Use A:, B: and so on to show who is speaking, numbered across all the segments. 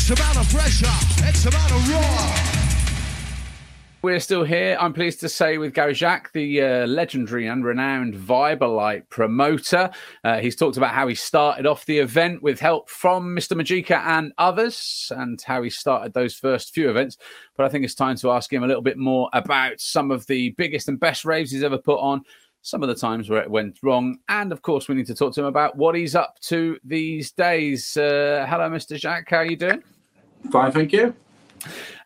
A: X amount of pressure, X amount of roar.
B: We're still here. I'm pleased to say with Gary Jaques, the uh, legendary and renowned Vibealite promoter. Uh, he's talked about how he started off the event with help from Mr. Majika and others, and how he started those first few events. But I think it's time to ask him a little bit more about some of the biggest and best raves he's ever put on, some of the times where it went wrong, and of course, we need to talk to him about what he's up to these days. Uh, hello, Mr. Jack. How are you doing?
C: Fine, thank you.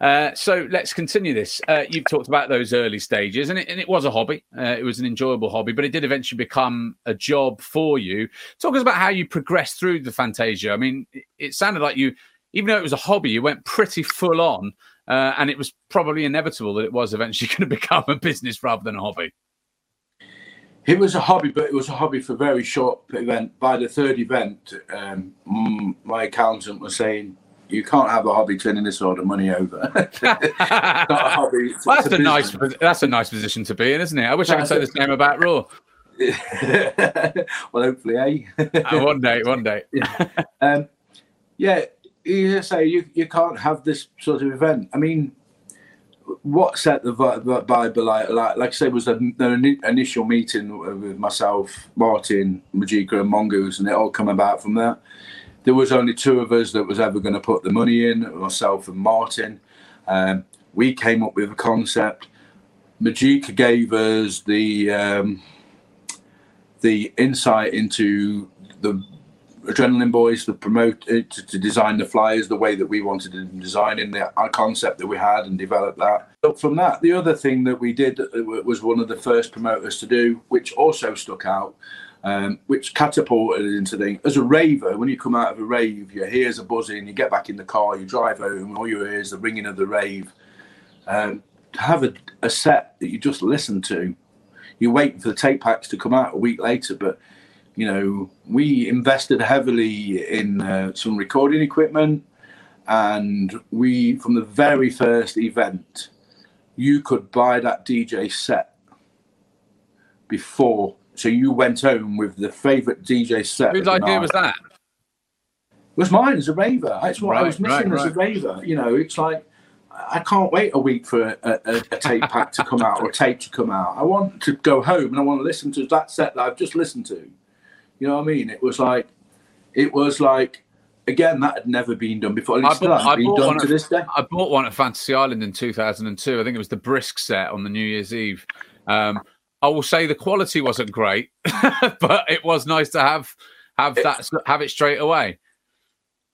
B: Uh, so let's continue this. Uh, you've talked about those early stages, and it, and it was a hobby. Uh, it was an enjoyable hobby, but it did eventually become a job for you. Talk us about how you progressed through the Fantasia. I mean, it, it sounded like you, even though it was a hobby, you went pretty full on, uh, and it was probably inevitable that it was eventually going to become a business rather than a hobby.
C: It was a hobby, but it was a hobby for a very short event. By the third event, um, my accountant was saying, you can't have a hobby turning this sort of money over. not a
B: hobby. It's, well, that's a, a nice. That's a nice position to be in, isn't it? I wish I could say the same about ROAR.
C: well, hopefully,
B: eh? uh, one day, one day.
C: yeah, um, yeah. You say you you can't have this sort of event. I mean, what set the Vibealite, like, like I said, was the initial meeting with myself, Martin, Majika, and Mongoose, and it all come about from that there was only two of us that was ever going to put the money in, myself and Martin. Um, we came up with a concept. Majika gave us the um, the insight into the adrenaline boys to promote it, to, to, design the flyers the way that we wanted to design in the our concept that we had and develop that. But from that, the other thing that we did uh, was one of the first promoters to do, which also stuck out, um, which catapulted into the as a raver. When you come out of a rave, your ears are buzzing. You get back in the car, you drive home, all your ears the ringing of the rave. Um, have a, a, set that you just listen to, you're waiting for the tape packs to come out a week later. But you know, we invested heavily in uh, some recording equipment, and we from the very first event, you could buy that DJ set before so you went home with the favourite DJ set.
B: Whose idea was that?
C: It was mine as a raver. That's what right, I was missing right, as right. a raver. You know, it's like I can't wait a week for a, a, a tape pack to come out or a tape to come out. I want to go home and I want to listen to that set that I've just listened to. You know what I mean? It was like, it was like, again, that had never been done before. I bought, I done to
B: at,
C: this day.
B: I bought one at Fantasy Island in 2002. I think it was the Brisk set on the New Year's Eve. Um, I will say the quality wasn't great, but it was nice to have have that have it straight away.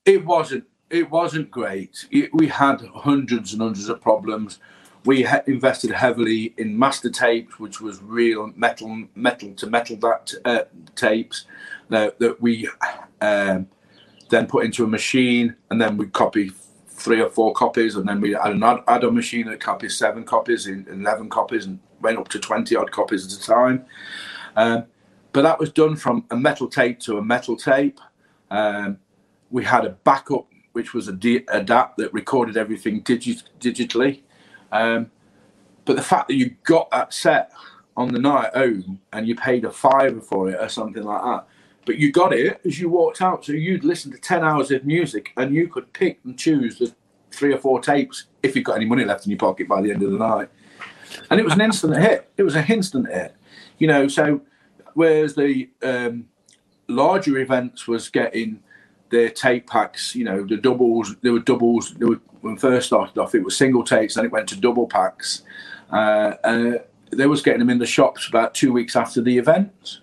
C: It wasn't. It wasn't great. It, we had hundreds and hundreds of problems. We ha- invested heavily in master tapes, which was real metal, metal to metal that uh, tapes that, that we um, then put into a machine, and then we copy three or four copies, and then we had an add-on machine that copies seven copies, in eleven copies, and went up to 20 odd copies at a time. Um, but that was done from a metal tape to a metal tape. Um, we had a backup, which was a, D- a DAT that recorded everything digi- digitally. Um, but the fact that you got that set on the night home and you paid a fiver for it or something like that, but you got it as you walked out. So you'd listen to 10 hours of music and you could pick and choose the three or four tapes if you've got any money left in your pocket by the end of the night and it was an instant hit. It was a instant hit, you know. So whereas the um, larger events was getting their tape packs, you know, the doubles. There were doubles. There were, when first started off, it was single tapes, then it went to double packs. Uh, uh, they was getting them in the shops about two weeks after the event.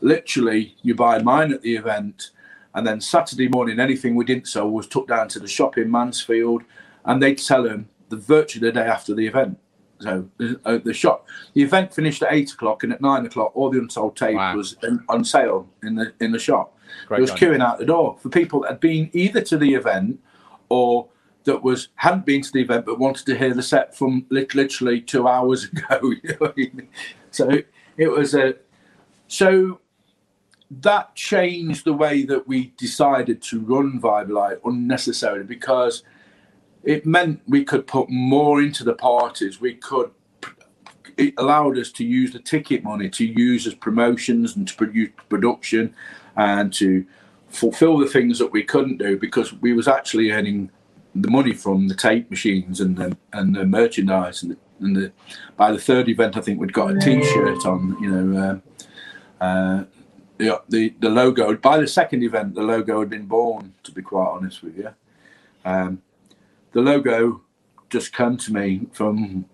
C: Literally, you buy mine at the event, and then Saturday morning, anything we didn't sell was took down to the shop in Mansfield, and they'd sell them the virtually the day after the event. So uh, the shop, the event finished at eight o'clock, and at nine o'clock, all the unsold tape wow. was in, on sale in the in the shop. Great it was queuing out the door for people that had been either to the event or that was hadn't been to the event but wanted to hear the set from literally two hours ago. so it was a so that changed the way that we decided to run Vibealite unnecessarily because it meant we could put more into the parties. We could. It allowed us to use the ticket money to use as promotions and to produce production, and to fulfill the things that we couldn't do because we was actually earning the money from the tape machines and the, and the merchandise and the, and the by the third event I think we'd got a T-shirt on you know uh, uh, the, the the logo by the second event the logo had been born to be quite honest with you um, the logo just come to me from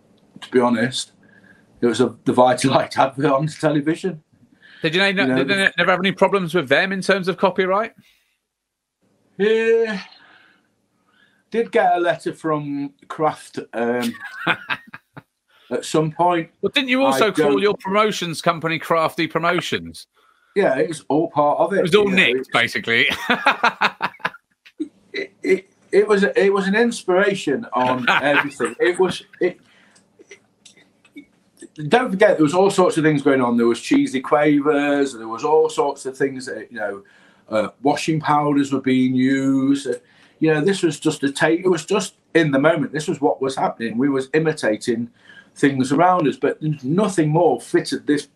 C: to be honest it was a the Vitalite advert on television
B: did you, know, you know, did they never have any problems with them in terms of copyright
C: yeah did get a letter from Kraft um, at some point.
B: But didn't you also I call don't... your promotions company Crafty Promotions?
C: Yeah, it was all part of it.
B: It was all nicked, know, basically.
C: it, it, it was it was an inspiration on everything. It was it, don't forget there was all sorts of things going on. There was cheesy quavers. There was all sorts of things that you know, uh, washing powders were being used you know, this was just a take. It was just in the moment. This was what was happening. We was imitating things around us, but nothing more fitted this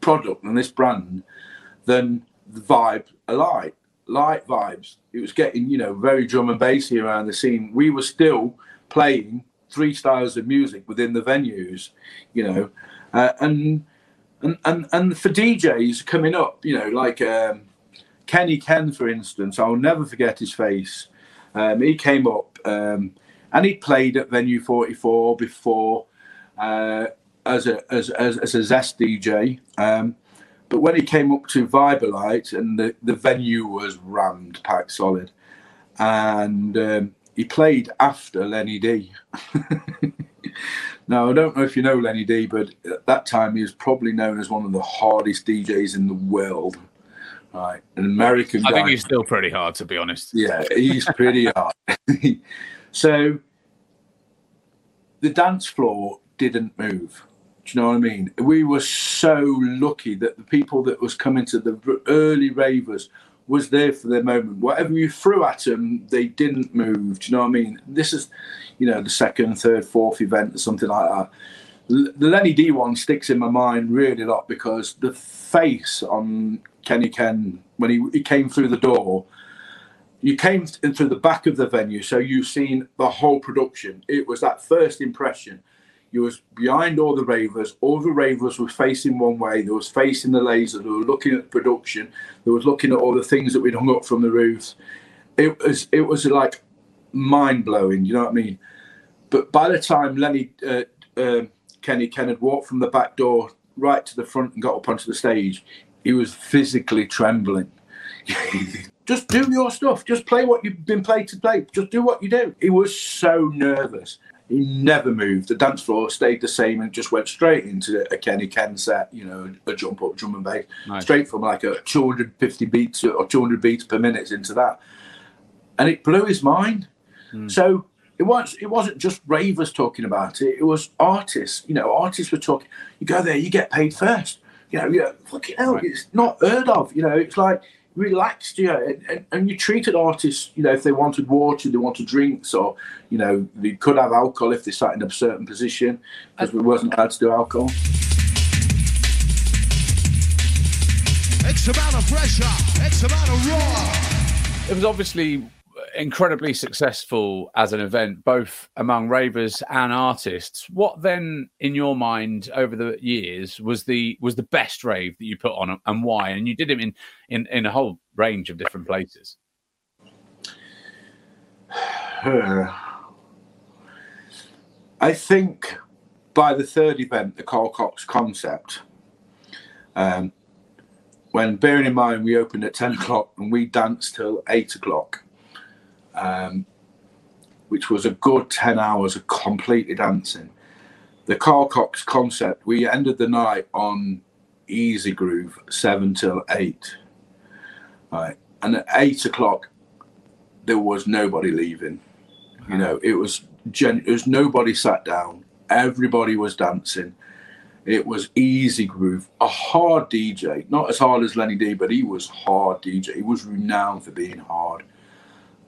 C: product and this brand than the vibe alike, light vibes. It was getting, you know, very drum and bassy around the scene. We were still playing three styles of music within the venues, you know, uh, and and and and for DJs coming up, you know, like um, Kenny Ken, for instance, I'll never forget his face. Um, he came up um, and he played at Venue 44 before uh, as, a, as, as, as, a Zest DJ. Um, but when he came up to Vibealite and the, the venue was rammed, packed solid, and um, he played after Lenny Dee. now, I don't know if you know Lenny Dee, but at that time he was probably known as one of the hardest DJs in the world. Right, an American.
B: I guy. think he's still pretty hard, to be honest.
C: Yeah, he's pretty hard. so the dance floor didn't move. Do you know what I mean? We were so lucky that the people that was coming to the early ravers was there for their moment. Whatever you threw at them, they didn't move. Do you know what I mean? This is, you know, the second, third, fourth event or something like that. The Lenny Dee one sticks in my mind really a lot because the face on Kenny Ken when he, he came through the door. You came through the back of the venue, so you've seen the whole production. It was that first impression. You was behind all the ravers. All the ravers were facing one way. They was facing the laser. They were looking at the production. They was looking at all the things that we'd hung up from the roofs. It was it was like mind blowing. You know what I mean? But by the time Lenny uh, uh, Kenny Ken had walked from the back door right to the front and got up onto the stage, he was physically trembling. just do your stuff. Just play what you've been paid to play. Just do what you do. He was so nervous. He never moved. The dance floor stayed the same and just went straight into a Kenny Ken set, you know, a jump up drum and bass, nice. straight from like a 250 beats or 200 beats per minute into that. And it blew his mind. Mm. So it was it wasn't just ravers talking about it. It was artists. You know, artists were talking. You go there, you get paid first you know, yeah, fucking hell, right. it's not heard of. You know, it's like relaxed, you know, and, and, you treated artists, you know, if they wanted water, they wanted drinks, or you know, they could have alcohol if they sat in a certain position because we wasn't allowed to do alcohol.
A: X amount of pressure, X amount of roar.
B: It was obviously incredibly successful as an event, both among ravers and artists. What then, in your mind, over the years, was the was the best rave that you put on, and why? And you did it in in, in a whole range of different places.
C: I think by the third event, the Carl Cox concept, um, when bearing in mind we opened at 10 o'clock and we danced till 8 o'clock, um, which was a good 10 hours of completely dancing. The Carl Cox concept, we ended the night on Easygroove, 7 till 8. Right. And at 8 o'clock, there was nobody leaving. You know, it was, gen- it was nobody sat down. Everybody was dancing. It was Easygroove, a hard DJ, not as hard as Lenny Dee, but he was hard DJ. He was renowned for being hard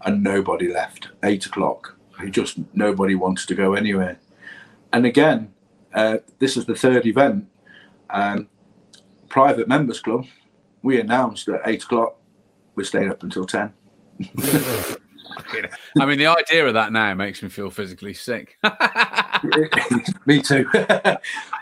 C: and nobody left. Eight o'clock, just nobody wanted to go anywhere. And again, uh, this is the third event. Um, private members club. We announced at eight o'clock, we stayed up until ten.
B: I mean, the idea of that now makes me feel physically sick.
C: me too.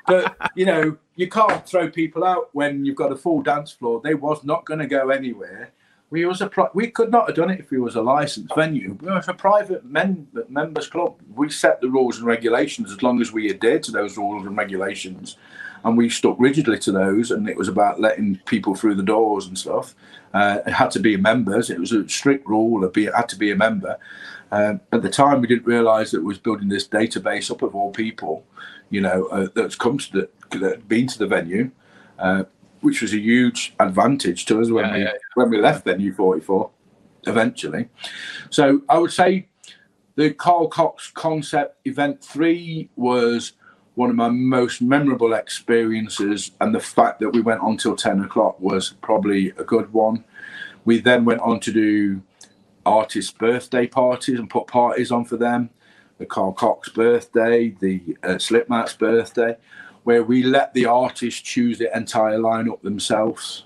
C: but you know, you can't throw people out when you've got a full dance floor. They was not going to go anywhere. We was a pri- we could not have done it if we was a licensed venue. We were a private men- members club. We set the rules and regulations as long as we adhered to those rules and regulations and we stuck rigidly to those. And it was about letting people through the doors and stuff. Uh, it had to be members. It was a strict rule. It had to be a member. Um, at the time, we didn't realise that was building this database up of all people, you know, uh, that's come to the, that been to the venue, uh, which was a huge advantage to us when yeah, we yeah. when we left venue 44 eventually. So I would say the Carl Cox concept event three was one of my most memorable experiences, and the fact that we went on till 10 o'clock was probably a good one. We then went on to do artists' birthday parties and put parties on for them. The Carl Cox birthday, the uh, Slipmatt's birthday, where we let the artists choose the entire lineup themselves.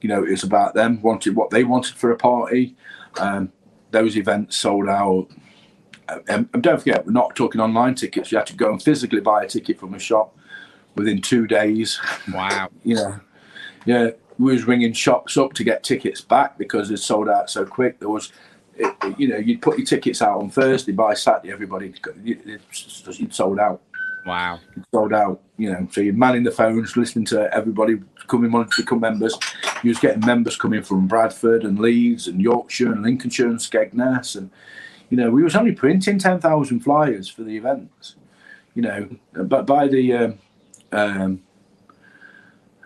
C: You know, it's about them wanted what they wanted for a party. Um, those events sold out and don't forget, we're not talking online tickets. You had to go and physically buy a ticket from a shop within two days.
B: Wow.
C: you know, yeah, we was ringing shops up to get tickets back because it sold out so quick. There was, it, you know, you'd put your tickets out on Thursday, by Saturday, everybody you'd sold out.
B: Wow.
C: Sold out, you know. So you're manning the phones, listening to everybody coming on to become members. You was getting members coming from Bradford and Leeds and Yorkshire and Lincolnshire and Skegness and you know, we was only printing ten thousand flyers for the event. You know, but by the um, um,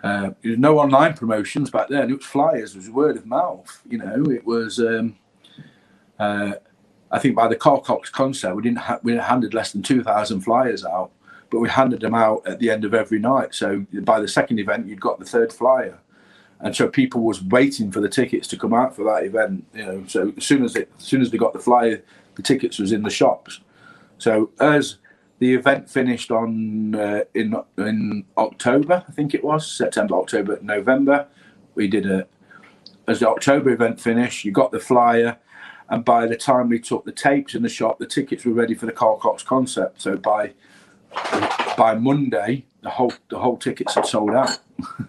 C: uh, no online promotions back then. It was flyers. It was word of mouth. You know, it was. Um, uh, I think by the Carl concert, we didn't ha- we handed less than two thousand flyers out, but we handed them out at the end of every night. So by the second event, you'd got the third flyer and so people was waiting for the tickets to come out for that event. You know, so as soon as it, as soon as they got the flyer, the tickets was in the shops. So as the event finished on uh, in in October, I think it was September, October, November. We did a as the October event finished. You got the flyer, and by the time we took the tapes in the shop, the tickets were ready for the Carl Cox concert. So by by Monday, the whole the whole tickets had sold out.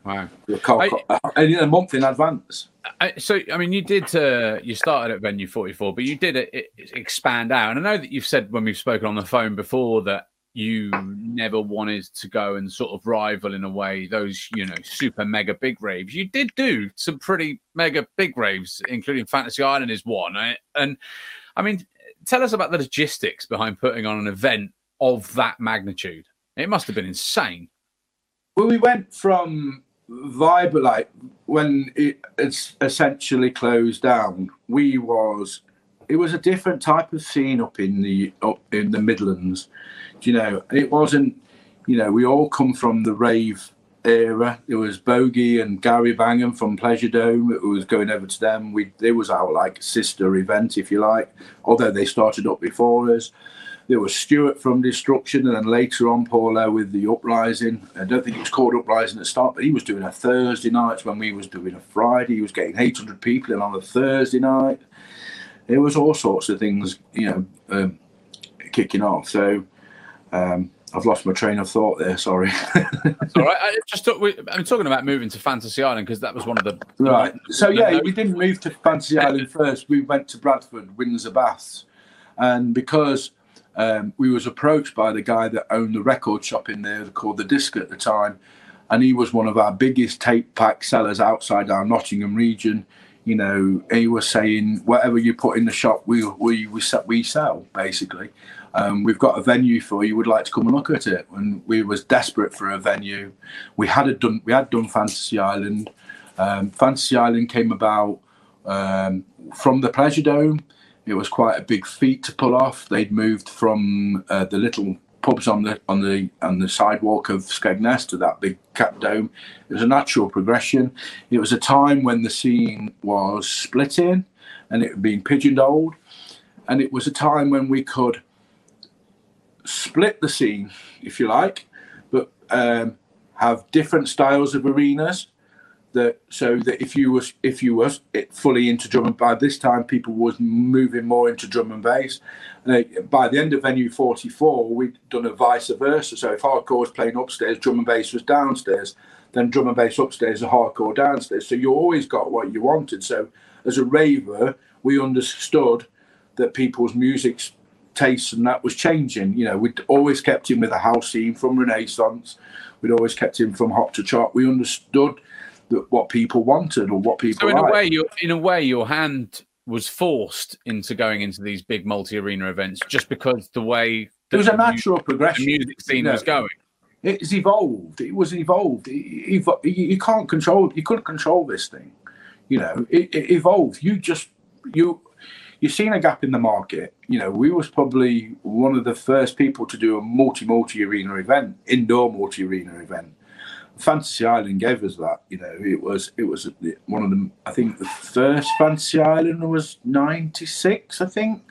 B: Wow!
C: I, a month in advance.
B: I, so, I mean, you did. Uh, you started at Venue Forty Four, but you did it, it, expand out. And I know that you've said when we've spoken on the phone before that you never wanted to go and sort of rival in a way those you know super mega big raves. You did do some pretty mega big raves, including Fantasy Island is one. And I mean, tell us about the logistics behind putting on an event of that magnitude. It must have been insane.
C: Well, we went from Vibealite when it, it's essentially closed down. We was it was a different type of scene up in the up in the Midlands. You know, it wasn't. You know, we all come from the rave era. It was Bogey and Gary Bangham from Pleasure Dome. It was going over to them. We it was our like sister event, if you like. Although they started up before us. There was Stuart from Destruction, and then later on Paulo with the Uprising. I don't think it was called Uprising at the start, but he was doing a Thursday night when we was doing a Friday. He was getting 800 people in on a Thursday night. There was all sorts of things, you know, um, kicking off. So um, I've lost my train of thought there. Sorry.
B: all right. I just thought we, I'm talking about moving to Fantasy Island because that was one of the
C: right. So yeah, we didn't move to Fantasy Island first. We went to Bradford, Windsor Baths, and because um, we was approached by the guy that owned the record shop in there called the Disc at the time, and he was one of our biggest tape pack sellers outside our Nottingham region. You know, he was saying whatever you put in the shop, we we we, we sell basically. Um, we've got a venue for you. Would like to come and look at it? And we was desperate for a venue. We had a done we had done Fantasy Island. Um, Fantasy Island came about um, from the Pleasure Dome it was quite a big feat to pull off. They'd moved from uh, the little pubs on the on the on the sidewalk of Skegness to that big cap dome. It was a natural progression. It was a time when the scene was splitting and it had been pigeonholed, and it was a time when we could split the scene, if you like, but um, have different styles of arenas that so that if you was if you was fully into drum and by this time people was moving more into drum and bass. And by the end of venue 44 we'd done a vice versa. So if hardcore was playing upstairs drum and bass was downstairs then drum and bass upstairs hardcore downstairs. So you always got what you wanted. So as a raver we understood that people's music tastes and that was changing. You know we'd always kept him with a house scene from renaissance. We'd always kept him from hot to trot we understood what people wanted or what people.
B: So in
C: liked.
B: a way, you in a way, your hand was forced into going into these big multi-arena events just because the way
C: it was a natural music, progression.
B: The music scene you know, was going.
C: It's evolved. It was evolved. It, it, you can't control. You couldn't control this thing. You know, it, it evolved. You just you you've seen a gap in the market. You know, we was probably one of the first people to do a multi multi arena event, indoor multi arena event. Fantasy Island gave us that. You know, it was it was one of them. I think the first Fantasy Island was '96. I think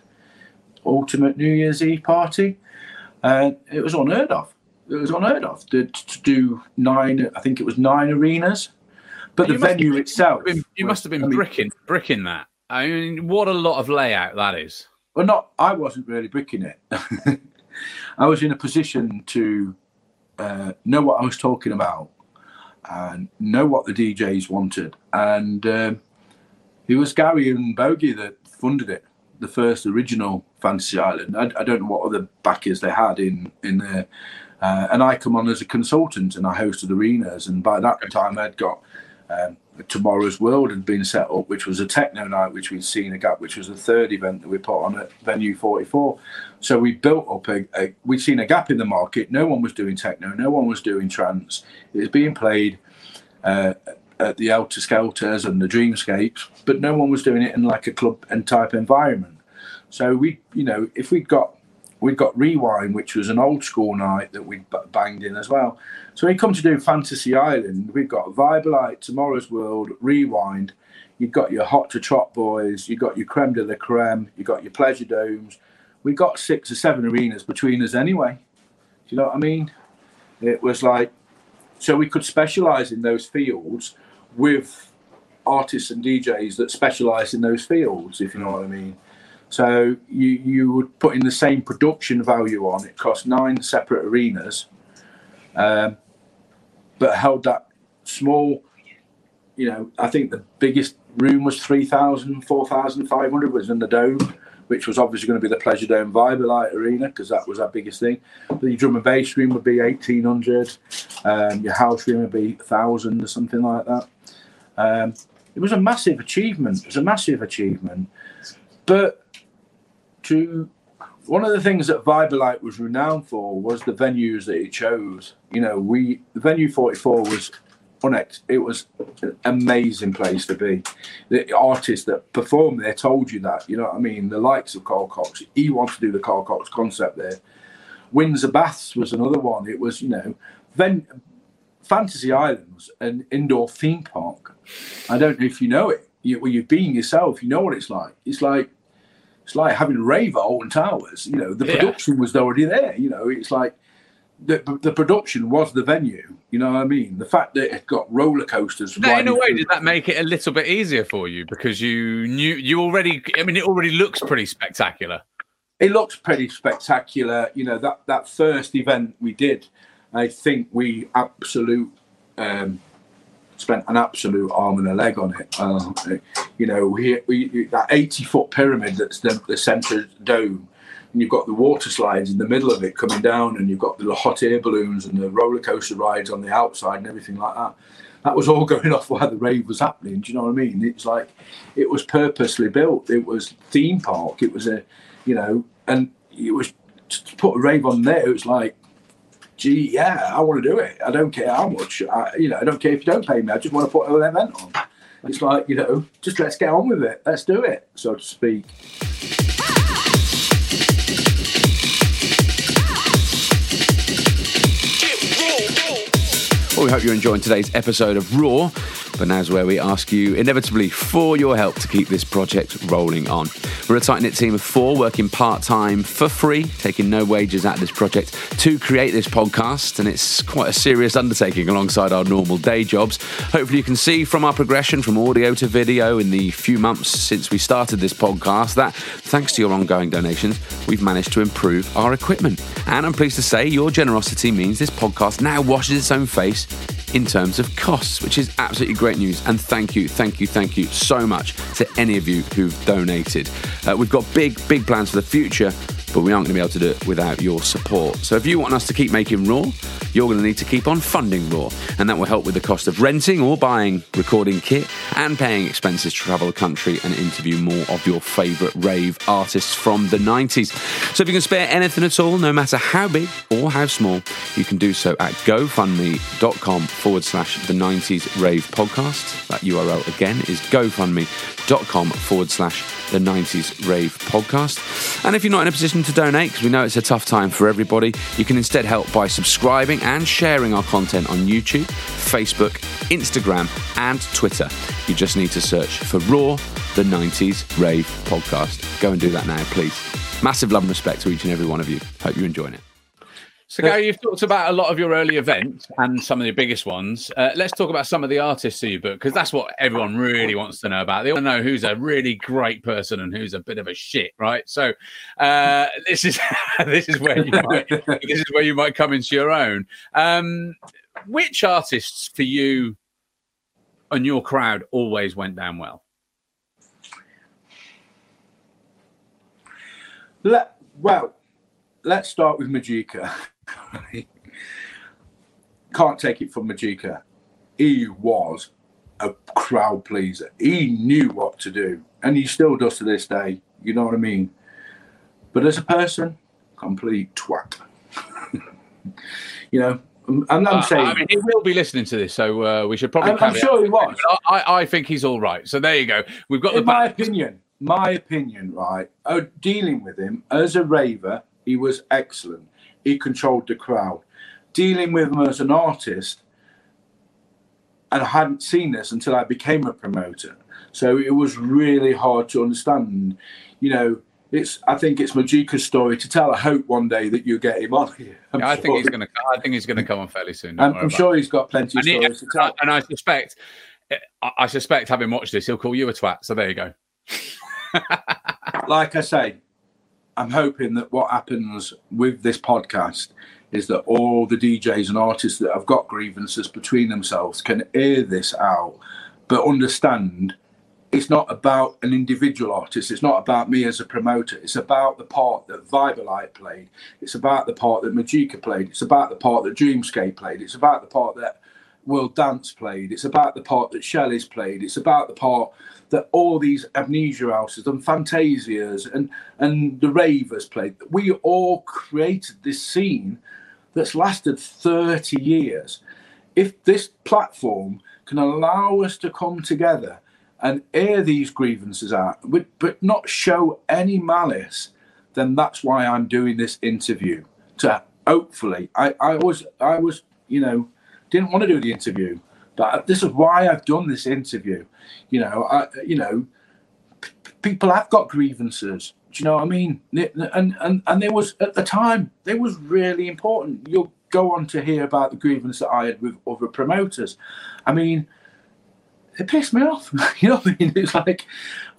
C: ultimate New Year's Eve party, and uh, it was unheard of. It was unheard of to, to do nine. I think it was nine arenas, but the venue been, itself.
B: You, you was, must have been I mean, bricking bricking that. I mean, what a lot of layout that is.
C: Well, not. I wasn't really bricking it. I was in a position to uh, know what I was talking about and know what the DJs wanted. And um, it was Gary and Bogey that funded it, the first original Fantasy Island. I, I don't know what other backers they had in in there. Uh, and I come on as a consultant and I hosted arenas. And by that time, I'd got um, Tomorrow's World had been set up, which was a techno night, which we'd seen a gap, which was the third event that we put on at Venue 44. So we built up a, a we'd seen a gap in the market. No one was doing techno, no one was doing trance. It was being played uh, at the Helter Skelters and the Dreamscapes, but no one was doing it in like a club and type environment. So we, you know, if we'd got we'd got Rewind, which was an old school night that we'd banged in as well. So when you come to do Fantasy Island, we've got Vibealite, Tomorrow's World, Rewind. You've got your Hot to Trot boys, you've got your Creme de la Creme, you've got your Pleasure Domes. We got six or seven arenas between us anyway. Do you know what I mean? It was like, so we could specialize in those fields with artists and DJs that specialize in those fields, if you know what I mean. So you you would put in the same production value on it, cost nine separate arenas, um, but held that small. You know, I think the biggest room was 3,000, 4,500 was in the dome, which was obviously going to be the Pleasure Dome Vibealite Arena because that was our biggest thing. The drum and bass room would be 1,800, um, your house room would be 1,000 or something like that. Um, it was a massive achievement. It was a massive achievement. But to one of the things that Vibealite was renowned for was the venues that it chose. You know, we venue 44 was unex it was an amazing place to be. The artists that performed there told you that, you know what I mean? The likes of Carl Cox, he wanted to do the Carl Cox concept there. Windsor Baths was another one. It was, you know, then Fantasy Islands, an indoor theme park. I don't know if you know it. You, well, you've been yourself, you know what it's like. It's like it's like having at Alton Towers. You know, the production yeah. was already there. You know, it's like the, the production was the venue. You know what I mean? The fact that it got roller coasters.
B: No, in a way, did that make it a little bit easier for you because you knew you already? I mean, it already looks pretty spectacular.
C: It looks pretty spectacular. You know that that first event we did. I think we absolute um, spent an absolute arm and a leg on it. Uh, you know, we, we, that 80 foot pyramid that's the, the centre dome, and you've got the water slides in the middle of it coming down, and you've got the hot air balloons and the roller coaster rides on the outside and everything like that. That was all going off while the rave was happening. Do you know what I mean? It's like it was purposely built. It was theme park. It was a, you know, and it was to put a rave on there. It was like gee, yeah, I want to do it. I don't care how much. I, you know, I don't care if you don't pay me. I just want to put an event on. It's like, you know, just let's get on with it. Let's do it, so to speak.
B: Well, we hope you're enjoying today's episode of ROAR.
D: But now's where we ask you, inevitably, for your help to keep this project rolling on. We're a tight knit team of four working part time for free, taking no wages at this project to create this podcast, and it's quite a serious undertaking alongside our normal day jobs. Hopefully, you can see from our progression from audio to video in the few months since we started this podcast that, thanks to your ongoing donations, we've managed to improve our equipment. And I'm pleased to say your generosity means this podcast now washes its own face in terms of costs, which is absolutely great news. And thank you, thank you, thank you so much to any of you who've donated. Uh, we've got big, big plans for the future but we aren't going to be able to do it without your support. So if you want us to keep making ROAR, you're going to need to keep on funding ROAR, and that will help with the cost of renting or buying recording kit and paying expenses to travel the country and interview more of your favourite rave artists from the 90s. So if you can spare anything at all, no matter how big or how small, you can do so at gofundme.com forward slash the 90s rave podcast. That URL again is gofundme.com forward slash the 90s Rave podcast. And if you're not in a position to donate, because we know it's a tough time for everybody, you can instead help by subscribing and sharing our content on YouTube, Facebook, Instagram, and Twitter. You just need to search for ROAR, the 90s Rave podcast. Go and do that now, please. Massive love and respect to each and every one of you. Hope you're enjoying it.
B: So, Gary, you've talked about a lot of your early events and some of the biggest ones. Uh, let's talk about some of the artists who you book because that's what everyone really wants to know about. They want to know who's a really great person and who's a bit of a shit, right? So, uh, this is this is where you might this is where you might come into your own. Um, which artists for you and your crowd always went down well?
C: Let, well, let's start with Majika. Can't take it from Majika. He was a crowd pleaser. He knew what to do, and he still does to this day. You know what I mean? But as a person, complete twat. you know, and I'm uh, saying. I
B: mean, he will be listening to this, so uh, we should probably.
C: I'm, I'm sure he was.
B: I, I, think he's all right. So there you go. We've got
C: In
B: the.
C: my opinion, my opinion, right? Oh, dealing with him as a raver, he was excellent he controlled the crowd. Dealing with him as an artist, and I hadn't seen this until I became a promoter. So it was really hard to understand. You know, it's I think it's Majika's story to tell. I hope one day that you get him on here.
B: Yeah, I sure. think he's going to. I think he's going to come on fairly soon.
C: I'm, I'm sure he's got plenty of and stories
B: he,
C: to tell.
B: And I suspect, I suspect, having watched this, he'll call you a twat. So there you go.
C: like I say, I'm hoping that what happens with this podcast is that all the DJs and artists that have got grievances between themselves can air this out, but understand it's not about an individual artist. It's not about me as a promoter. It's about the part that Vibealite played. It's about the part that Majika played. It's about the part that Dreamscape played. It's about the part that World Dance played. It's about the part that Shelley's played. It's about the part that all these amnesia houses and fantasias and and the ravers played. We all created this scene that's lasted 30 years. If this platform can allow us to come together and air these grievances out, but not show any malice, then that's why I'm doing this interview. To hopefully, I, I was I was you know didn't want to do the interview, but this is why I've done this interview. You know, I, you know, people have got grievances. Do you know what I mean? And and and there was at the time there was really important. You'll go on to hear about the grievance that I had with other promoters. I mean, it pissed me off. you know what I mean? It's like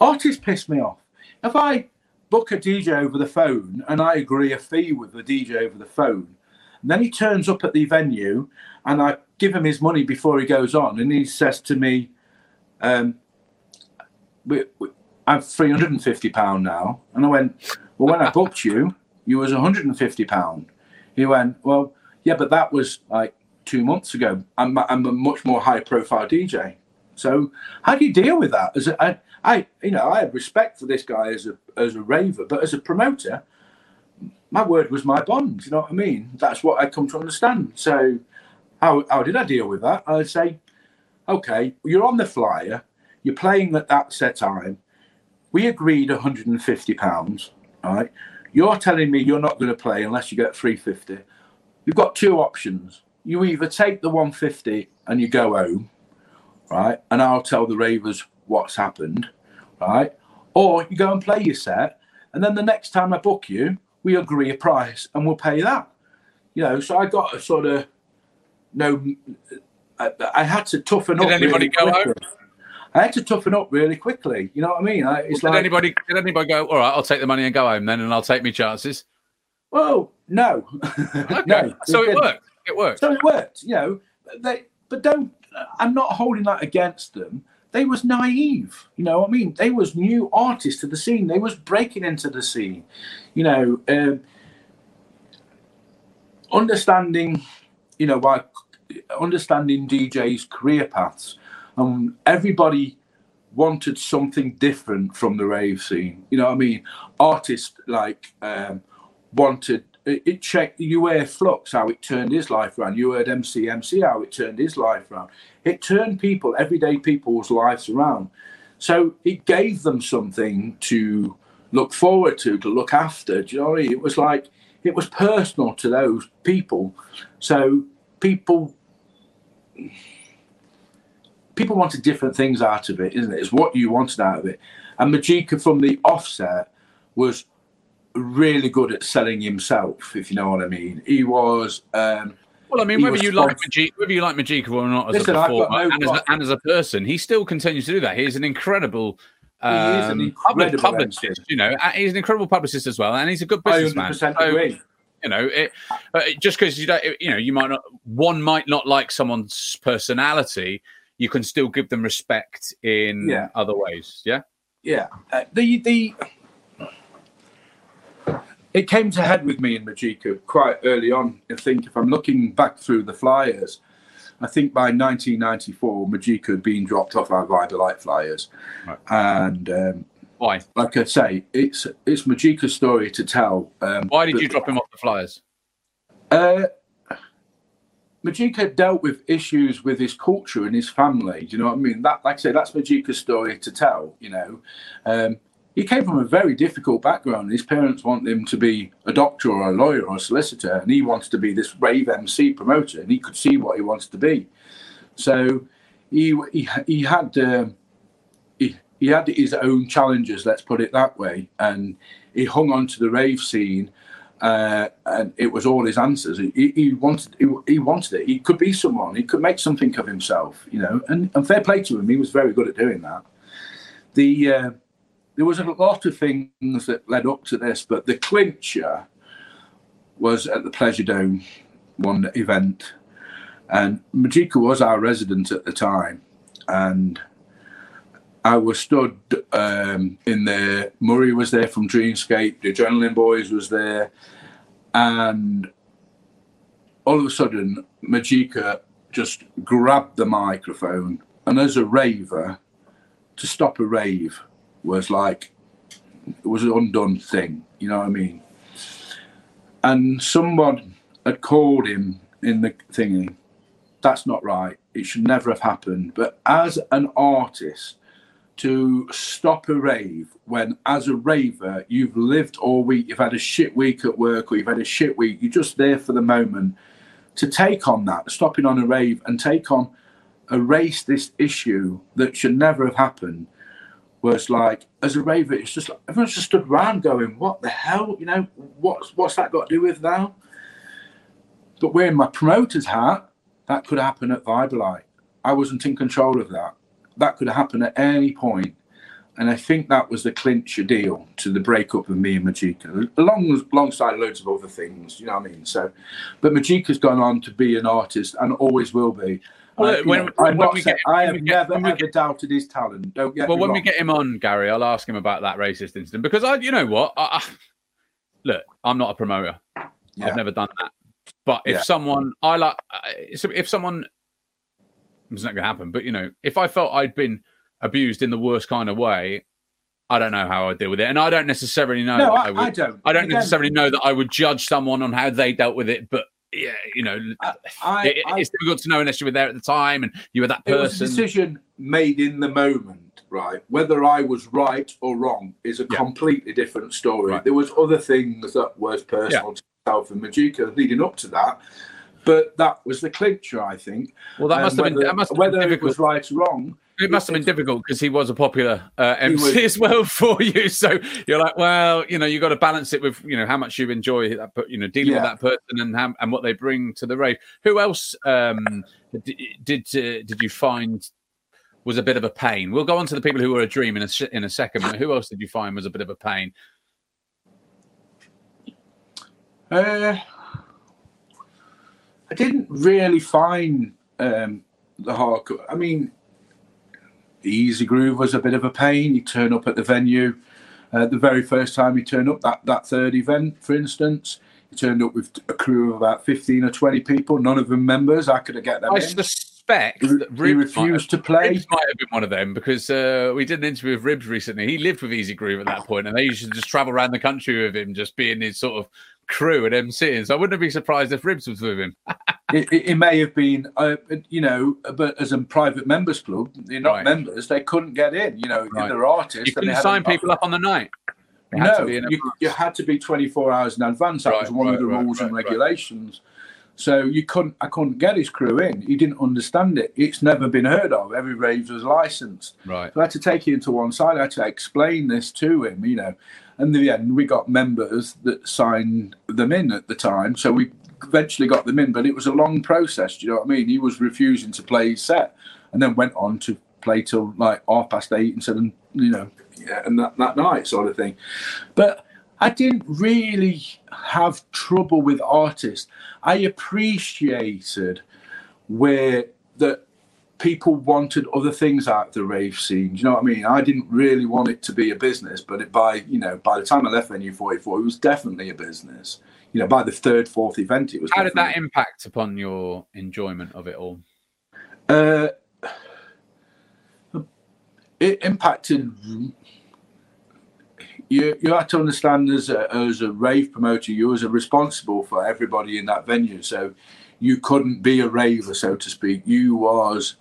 C: artists piss me off. If I book a DJ over the phone and I agree a fee with the DJ over the phone, and then he turns up at the venue and I give him his money before he goes on, and he says to me, um, we, we, I'm 350 pound now. And I went, well, when I booked you, you was 150 pound. He went, well, yeah, but that was like two months ago. I'm, I'm a much more high profile DJ. So how do you deal with that? As a, I, I, you know, I have respect for this guy as a as a raver, but as a promoter, my word was my bond. You know what I mean? That's what I come to understand. So how how did I deal with that? I'd say, okay, you're on the flyer, you're playing at that set time. We agreed 150 pounds. All right. You're telling me you're not going to play unless you get 350. You've got two options. You either take the 150 and you go home, right? And I'll tell the ravers what's happened, right? Or you go and play your set, and then the next time I book you, we agree a price and we'll pay that. You know, so I got a sort of no. I, I had to toughen
B: Did
C: up.
B: Did anybody
C: really
B: go home?
C: quickly. I had to toughen up really quickly. You know what I mean? I, it's
B: Did
C: like,
B: anybody did anybody go? All right, I'll take the money and go home then, and I'll take my chances.
C: well, no,
B: Okay,
C: no.
B: so it
C: didn't.
B: worked. It worked.
C: So it worked, you know. They, but don't. I'm not holding that against them. They was naive, you know. what I mean, they was new artists to the scene. They was breaking into the scene, you know. Um, understanding, you know, by understanding DJs' career paths, and everybody wanted something different from the rave scene. You know what I mean? Artists like um, wanted it, checked you heard Flux how it turned his life around. You heard MC MC how it turned his life around. It turned people, everyday people's lives around. So it gave them something to look forward to, to look after. Do you know I mean? It was like it was personal to those people. So people people wanted different things out of it, isn't it? It's what you wanted out of it. And Majika from the offset was really good at selling himself, if you know what I mean. He was um
B: Well, I mean, whether you like
C: fine.
B: Majika, whether you like Majika or not as
C: Listen,
B: a performer
C: no
B: and, as and as a person, he still continues to do that. He's an incredible.
C: He is an
B: Um,
C: incredible
B: publicist,
C: MC.
B: you know, he's an incredible publicist as well, and he's a good businessman. So,
C: agree.
B: you know, it, uh, just because you don't, you know, you might not, one might not like someone's personality, you can still give them respect in
C: Yeah.
B: other ways. Yeah.
C: Yeah, uh, the the it came to head with me in Majika quite early on. I think if I'm looking back through the flyers, I think by 1994 Majika had been dropped off our Light flyers,
B: Right.
C: and um,
B: Why?
C: like I say, it's it's Majika's story to tell. Um,
B: Why did
C: but-
B: you drop him off the flyers?
C: Uh, Majika dealt with issues with his culture and his family. Do you know what I mean? That, like I say, that's Majika's story to tell. You know, um, he came from a very difficult background. His parents want him to be a doctor or a lawyer or a solicitor, and he wanted to be this rave MC promoter, and he could see what he wanted to be. So he he, he had um, he, he had his own challenges. Let's put it that way, and he hung on to the rave scene uh, and it was all his answers. He, he wanted, he, he wanted it. He could be someone. He could make something of himself, you know. And, and fair play to him. He was very good at doing that. The uh, there was a lot of things that led up to this, but the clincher was at the Pleasure Dome one event, and Majika was our resident at the time, and. I was stood um, in there. Murray was there from Dreamscape. The Adrenaline Boys was there, and all of a sudden, Majika just grabbed the microphone, and as a raver, to stop a rave was like it was an undone thing. You know what I mean? And someone had called him in the thingy. That's not right. It should never have happened. But as an artist, to stop a rave when, as a raver, you've lived all week, you've had a shit week at work, or you've had a shit week, you're just there for the moment. To take on that, stopping on a rave and take on, erase this issue that should never have happened, was like, as a raver, it's just like everyone's just stood around going, "What the hell? You know, what's what's that got to do with now?" But wearing my promoter's hat, that could happen at Vibealite. I wasn't in control of that that could happen at any point. And I think that was the clincher deal to the breakup of me and Majika, along alongside loads of other things. You know what I mean? So, but Majika's gone on to be an artist and always will be.
B: Well,
C: I, you
B: when-
C: know, I'm
B: when
C: not
B: we
C: saying-
B: get-
C: I
B: when
C: have
B: we get-
C: never ever doubted his talent. Don't get
B: well,
C: me
B: when we get him on, Gary, I'll ask him about that racist incident because I, you know what, I, I, look, I'm not a promoter.
C: Yeah.
B: I've never done that. But if
C: Yeah.
B: someone, I like, if someone, it's not going to happen. But you know, if I felt I'd been abused in the worst kind of way, I don't know how I'd deal with it, and I don't necessarily know.
C: no,
B: that
C: I,
B: I, would,
C: I don't.
B: I don't
C: Again,
B: necessarily know that I would judge someone on how they dealt with it, but yeah, you know,
C: I,
B: it,
C: I,
B: it's difficult to know unless you were there at the time and you were that
C: it was a
B: person.
C: decision made in the moment, right? Whether I was right or wrong is a
B: Yeah.
C: completely different story.
B: Right.
C: There was other things that was personal to myself and Majika leading up to that. but that was the clincher, I think.
B: Well, that
C: Um,
B: must have been
C: whether,
B: that must have
C: whether
B: been
C: it was right or wrong.
B: It must have been difficult because he was a popular uh, MC as well for you. So you're like, well, you know, you got to balance it with you know how much you enjoy that, you know, dealing with that person and how, and what they bring to the rave. Who else um, did did, uh, did you find was a bit of a pain? We'll go on to the people who were a dream in a in a second. But who else did you find was a bit of a pain?
C: Uh, I didn't really find um, the hardcore. I mean, the Easygroove was a bit of a pain. He turned up at the venue. Uh, the very first time he turned up, that, that third event, for instance, he turned up with a crew of about 15 or 20 people, none of them members. I could have get them
B: I
C: in.
B: suspect
C: He,
B: that
C: he
B: Ribs have-
C: refused to play.
B: Ribs might have been one of them because uh, we did an interview with Ribs recently. He lived with Easygroove at that point, and they used to just travel around the country with him, just being his sort of crew at MCing. So I wouldn't be surprised if Ribs was with him.
C: it, it, it may have been, uh, you know, but as a private members club, they're not
B: Right.
C: members. They couldn't get in. You know,
B: Right.
C: they're artists.
B: You
C: and they
B: couldn't sign people up on the night.
C: No, you, you had to be 24 hours in advance. That
B: Right,
C: was one of the rules and regulations. So you couldn't, I couldn't get his crew in. He didn't understand it. It's never been heard of. Every rave was licensed.
B: Right.
C: So I had to take him to one side. I had to explain this to him, you know. And in the end, we got members that signed them in at the time. So we eventually got them in, but it was a long process. Do you know what I mean? He was refusing to play his set and then went on to play till like half past eight and of, you know, yeah, and that, that night sort of thing. But I didn't really have trouble with artists. I appreciated where that people wanted other things out of the rave scene. Do you know what I mean? I didn't really want it to be a business, but it, by you know by the time I left Venue 44, it was definitely a business. You know, by the third, fourth event, it was.
B: How did that impact upon your enjoyment of it all?
C: Uh, it impacted. You you have to understand as a as a rave promoter, you was responsible for everybody in that venue. So you couldn't be a raver, so to speak. You was.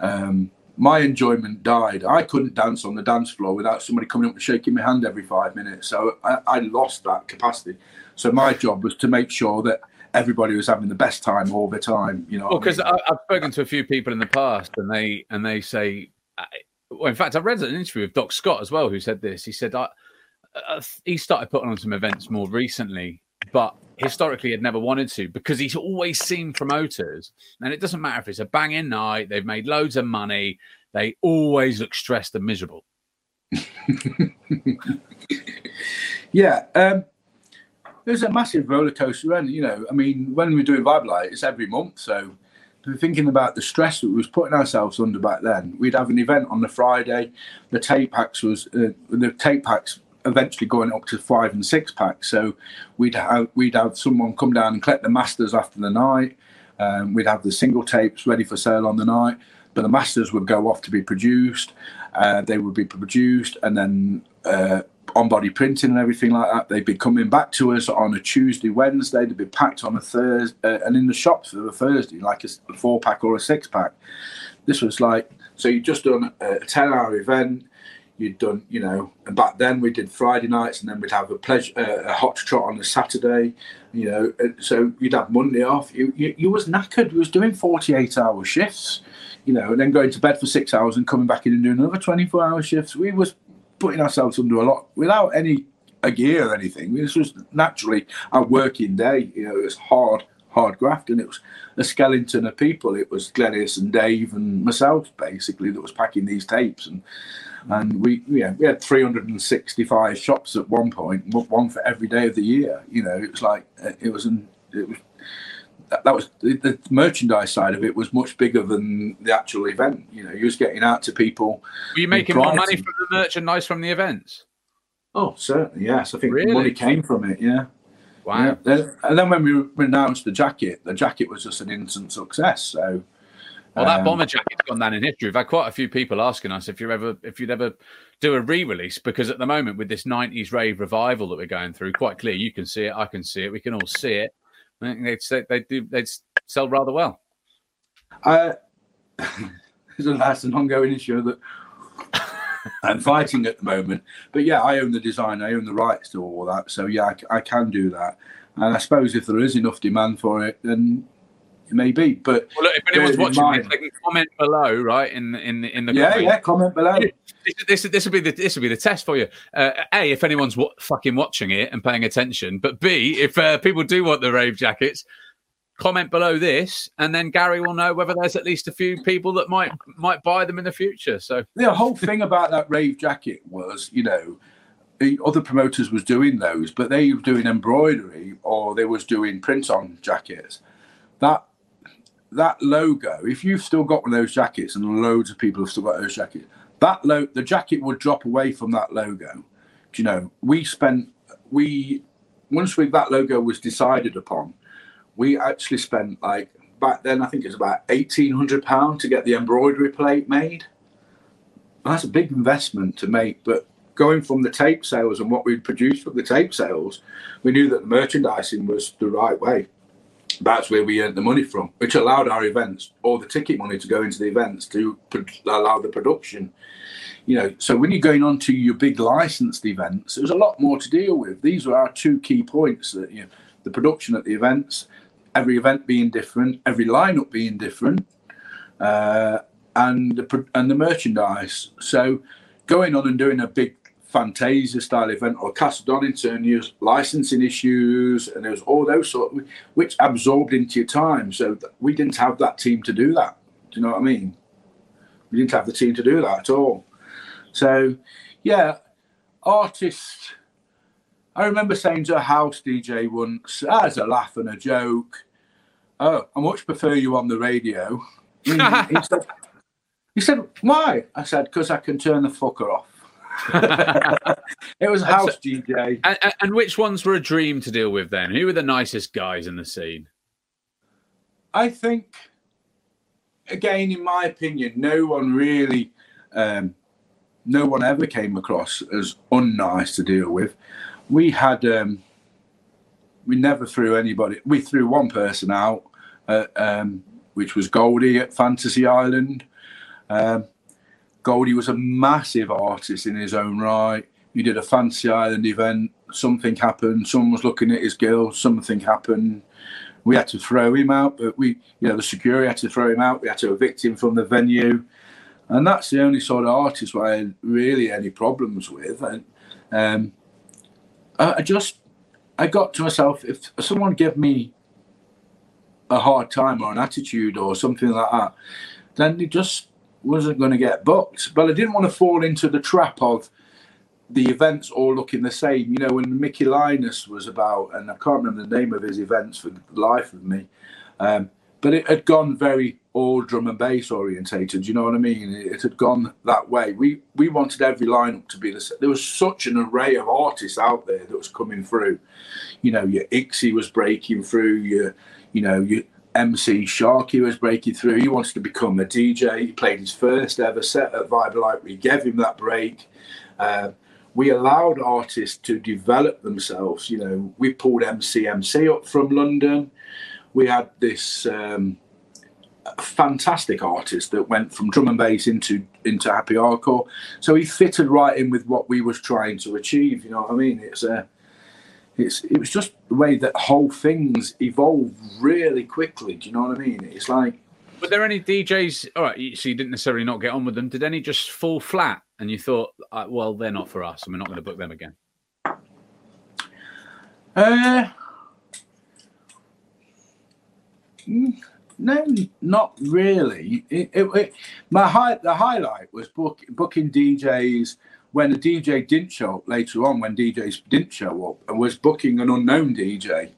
C: Um, my enjoyment died. I couldn't dance on the dance floor without somebody coming up and shaking my hand every five minutes. So I, I lost that capacity. So my job was to make sure that everybody was having the best time all the time. You know,
B: Well,
C: I
B: because
C: mean?
B: I've spoken to a few people in the past, and they and they say, I- well, in fact, I read an interview with Doc Scott as well, who said this. He said I, uh, he started putting on some events more recently, but historically had never wanted to because he's always seen promoters, and it doesn't matter if it's a banging night, they've made loads of money, they always look stressed and miserable.
C: Yeah, um, there's a massive roller coaster, and you know, I mean, when we're doing Vibealite, it's every month. So, thinking about the stress that we was putting ourselves under back then, we'd have an event on the Friday. The tape packs was uh, the tape packs eventually going up to five and six packs. So, we'd have we'd have someone come down and collect the masters after the night. Um, we'd have the single tapes ready for sale on the night, but the masters would go off to be produced. Uh, they would be produced, and then uh, on body printing and everything like that. They'd be coming back to us on a Tuesday, Wednesday. They'd be packed on a Thursday, uh, and in the shops for a Thursday, like a four pack or a six pack. This was like so. You just done a, ten hour event. You'd done, you know, back then we did Friday nights, and then we'd have a pleasure, uh, a hot trot on a Saturday, you know. uh, So you'd have Monday off. You, you, you was knackered. You was doing forty eight hour shifts, you know, and then going to bed for six hours and coming back in and doing another twenty four hour shifts. We was putting ourselves under a lot without any a gear or anything. This was naturally a working day. You know, it was hard, hard graft, and it was a skeleton of people. It was Glennis and Dave and myself basically that was packing these tapes, and and we yeah we had 365 shops at one point, one for every day of the year. You know, it was like it was an it was. That, that was the, the merchandise side of it was much bigger than the actual event. You know, you was getting out to people.
B: Were you making more money from the merchandise from the events?
C: Oh, certainly, yes. I think
B: Really?
C: money came from it. Yeah.
B: Wow.
C: Yeah. And then when we announced the jacket, the jacket was just an instant success. So,
B: Well, that
C: um,
B: bomber jacket's gone down in history. We've had quite a few people asking us if you're ever if you'd ever do a re-release because at the moment with this '90s rave revival that we're going through, quite clear you can see it, I can see it, we can all see it. They'd say they do they'd sell rather well.
C: I, so that's an ongoing issue that I'm fighting at the moment. But yeah, I own the design, I own the rights to all that. So yeah, I can do that. And I suppose if there is enough demand for it, then maybe. But
B: well, look, if anyone's watching this, they can comment below, right? In in in the
C: yeah, comment. yeah, comment below.
B: This, this, will be the this will be the test for you. Uh, a, if anyone's w- fucking watching it and paying attention, but B, if uh, people do want the rave jackets, comment below this, and then Gary will know whether there's at least a few people that might might buy them in the future. So
C: the whole thing about that rave jacket was, you know, the other promoters was doing those, but they were doing embroidery or they was doing print on jackets. That that logo, if you've still got one of those jackets, and loads of people have still got those jackets, that lo- the jacket would drop away from that logo. Do you know? We spent we once we that logo was decided upon, we actually spent like back then I think it was about eighteen hundred pound to get the embroidery plate made. that's a big investment to make, but going from the tape sales and what we'd produced from the tape sales, we knew that the merchandising was the right way. That's where we earned the money from, which allowed our events or the ticket money to go into the events to allow the production. You know, so when you're going on to your big licensed events, there's a lot more to deal with. These are our two key points that you know, the production at the events, every event being different, every lineup being different, uh, and the and the merchandise. So going on and doing a big Fantasia style event or Castle Donington, you licensing issues, and there was all those sort, of, which absorbed into your time. So we didn't have that team to do that. Do you know what I mean? We didn't have the team to do that at all. So, yeah, artists. I remember saying to a house DJ once, as a laugh and a joke, "Oh, I much prefer you on the radio." he, said, he said, "Why?" I said, "Because I can turn the fucker off." It was house DJ.
B: And, and, which ones were a dream to deal with then? Who were the nicest guys in the scene?
C: I think, again, in my opinion, no one really, um, no one ever came across as unnice to deal with. We had, um, we never threw anybody. We threw one person out, uh, um, which was Goldie at Fantasy Island. Um, Goldie was a massive artist in his own right. He did a Fantasy Island event. Something happened. Someone was looking at his girl. Something happened. We had to throw him out, but we, you know, the security had to throw him out. We had to evict him from the venue, and that's the only sort of artist I had really any problems with. And um, I, I just, I got to myself if someone gave me a hard time or an attitude or something like that, then it just wasn't going to get booked. But I didn't want to fall into the trap of the events all looking the same. You know, when Mickey Linus was about, and I can't remember the name of his events for the life of me, um, but it had gone very all drum and bass orientated. You know what I mean? It had gone that way. We we wanted every lineup to be the same. There was such an array of artists out there that was coming through. You know, your Ixie was breaking through. Your you know your MC Sharky was breaking through. He wanted to become a DJ. He played his first ever set at Vibealite. We gave him that break. Uh, we allowed artists to develop themselves. You know, we pulled MCMC up from London. We had this um, fantastic artist that went from drum and bass into into happy hardcore. So he fitted right in with what we was trying to achieve. You know what I mean? It's a it's it was just the way that whole things evolve really quickly. Do you know what I mean? It's like.
B: Were there any DJs? All right, so you didn't necessarily not get on with them. Did any just fall flat, and you thought, uh, well, they're not for us, and we're not going to book them again?
C: Uh, no, not really. It, it, it, my high, the highlight was book, booking DJs when a DJ didn't show up later on, when DJs didn't show up and was booking an unknown DJ,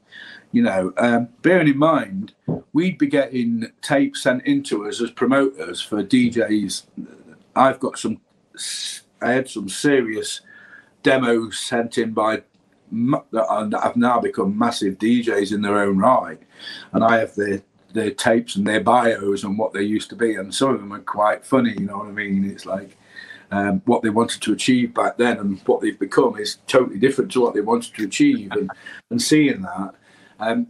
C: you know, um, bearing in mind, we'd be getting tapes sent into us as promoters for DJs. I've got some, I had some serious demos sent in by that have now become massive DJs in their own right, and I have their their tapes and their bios and what they used to be, and some of them are quite funny. You know what I mean? It's like um, what they wanted to achieve back then and what they've become is totally different to what they wanted to achieve. And, and seeing that, um,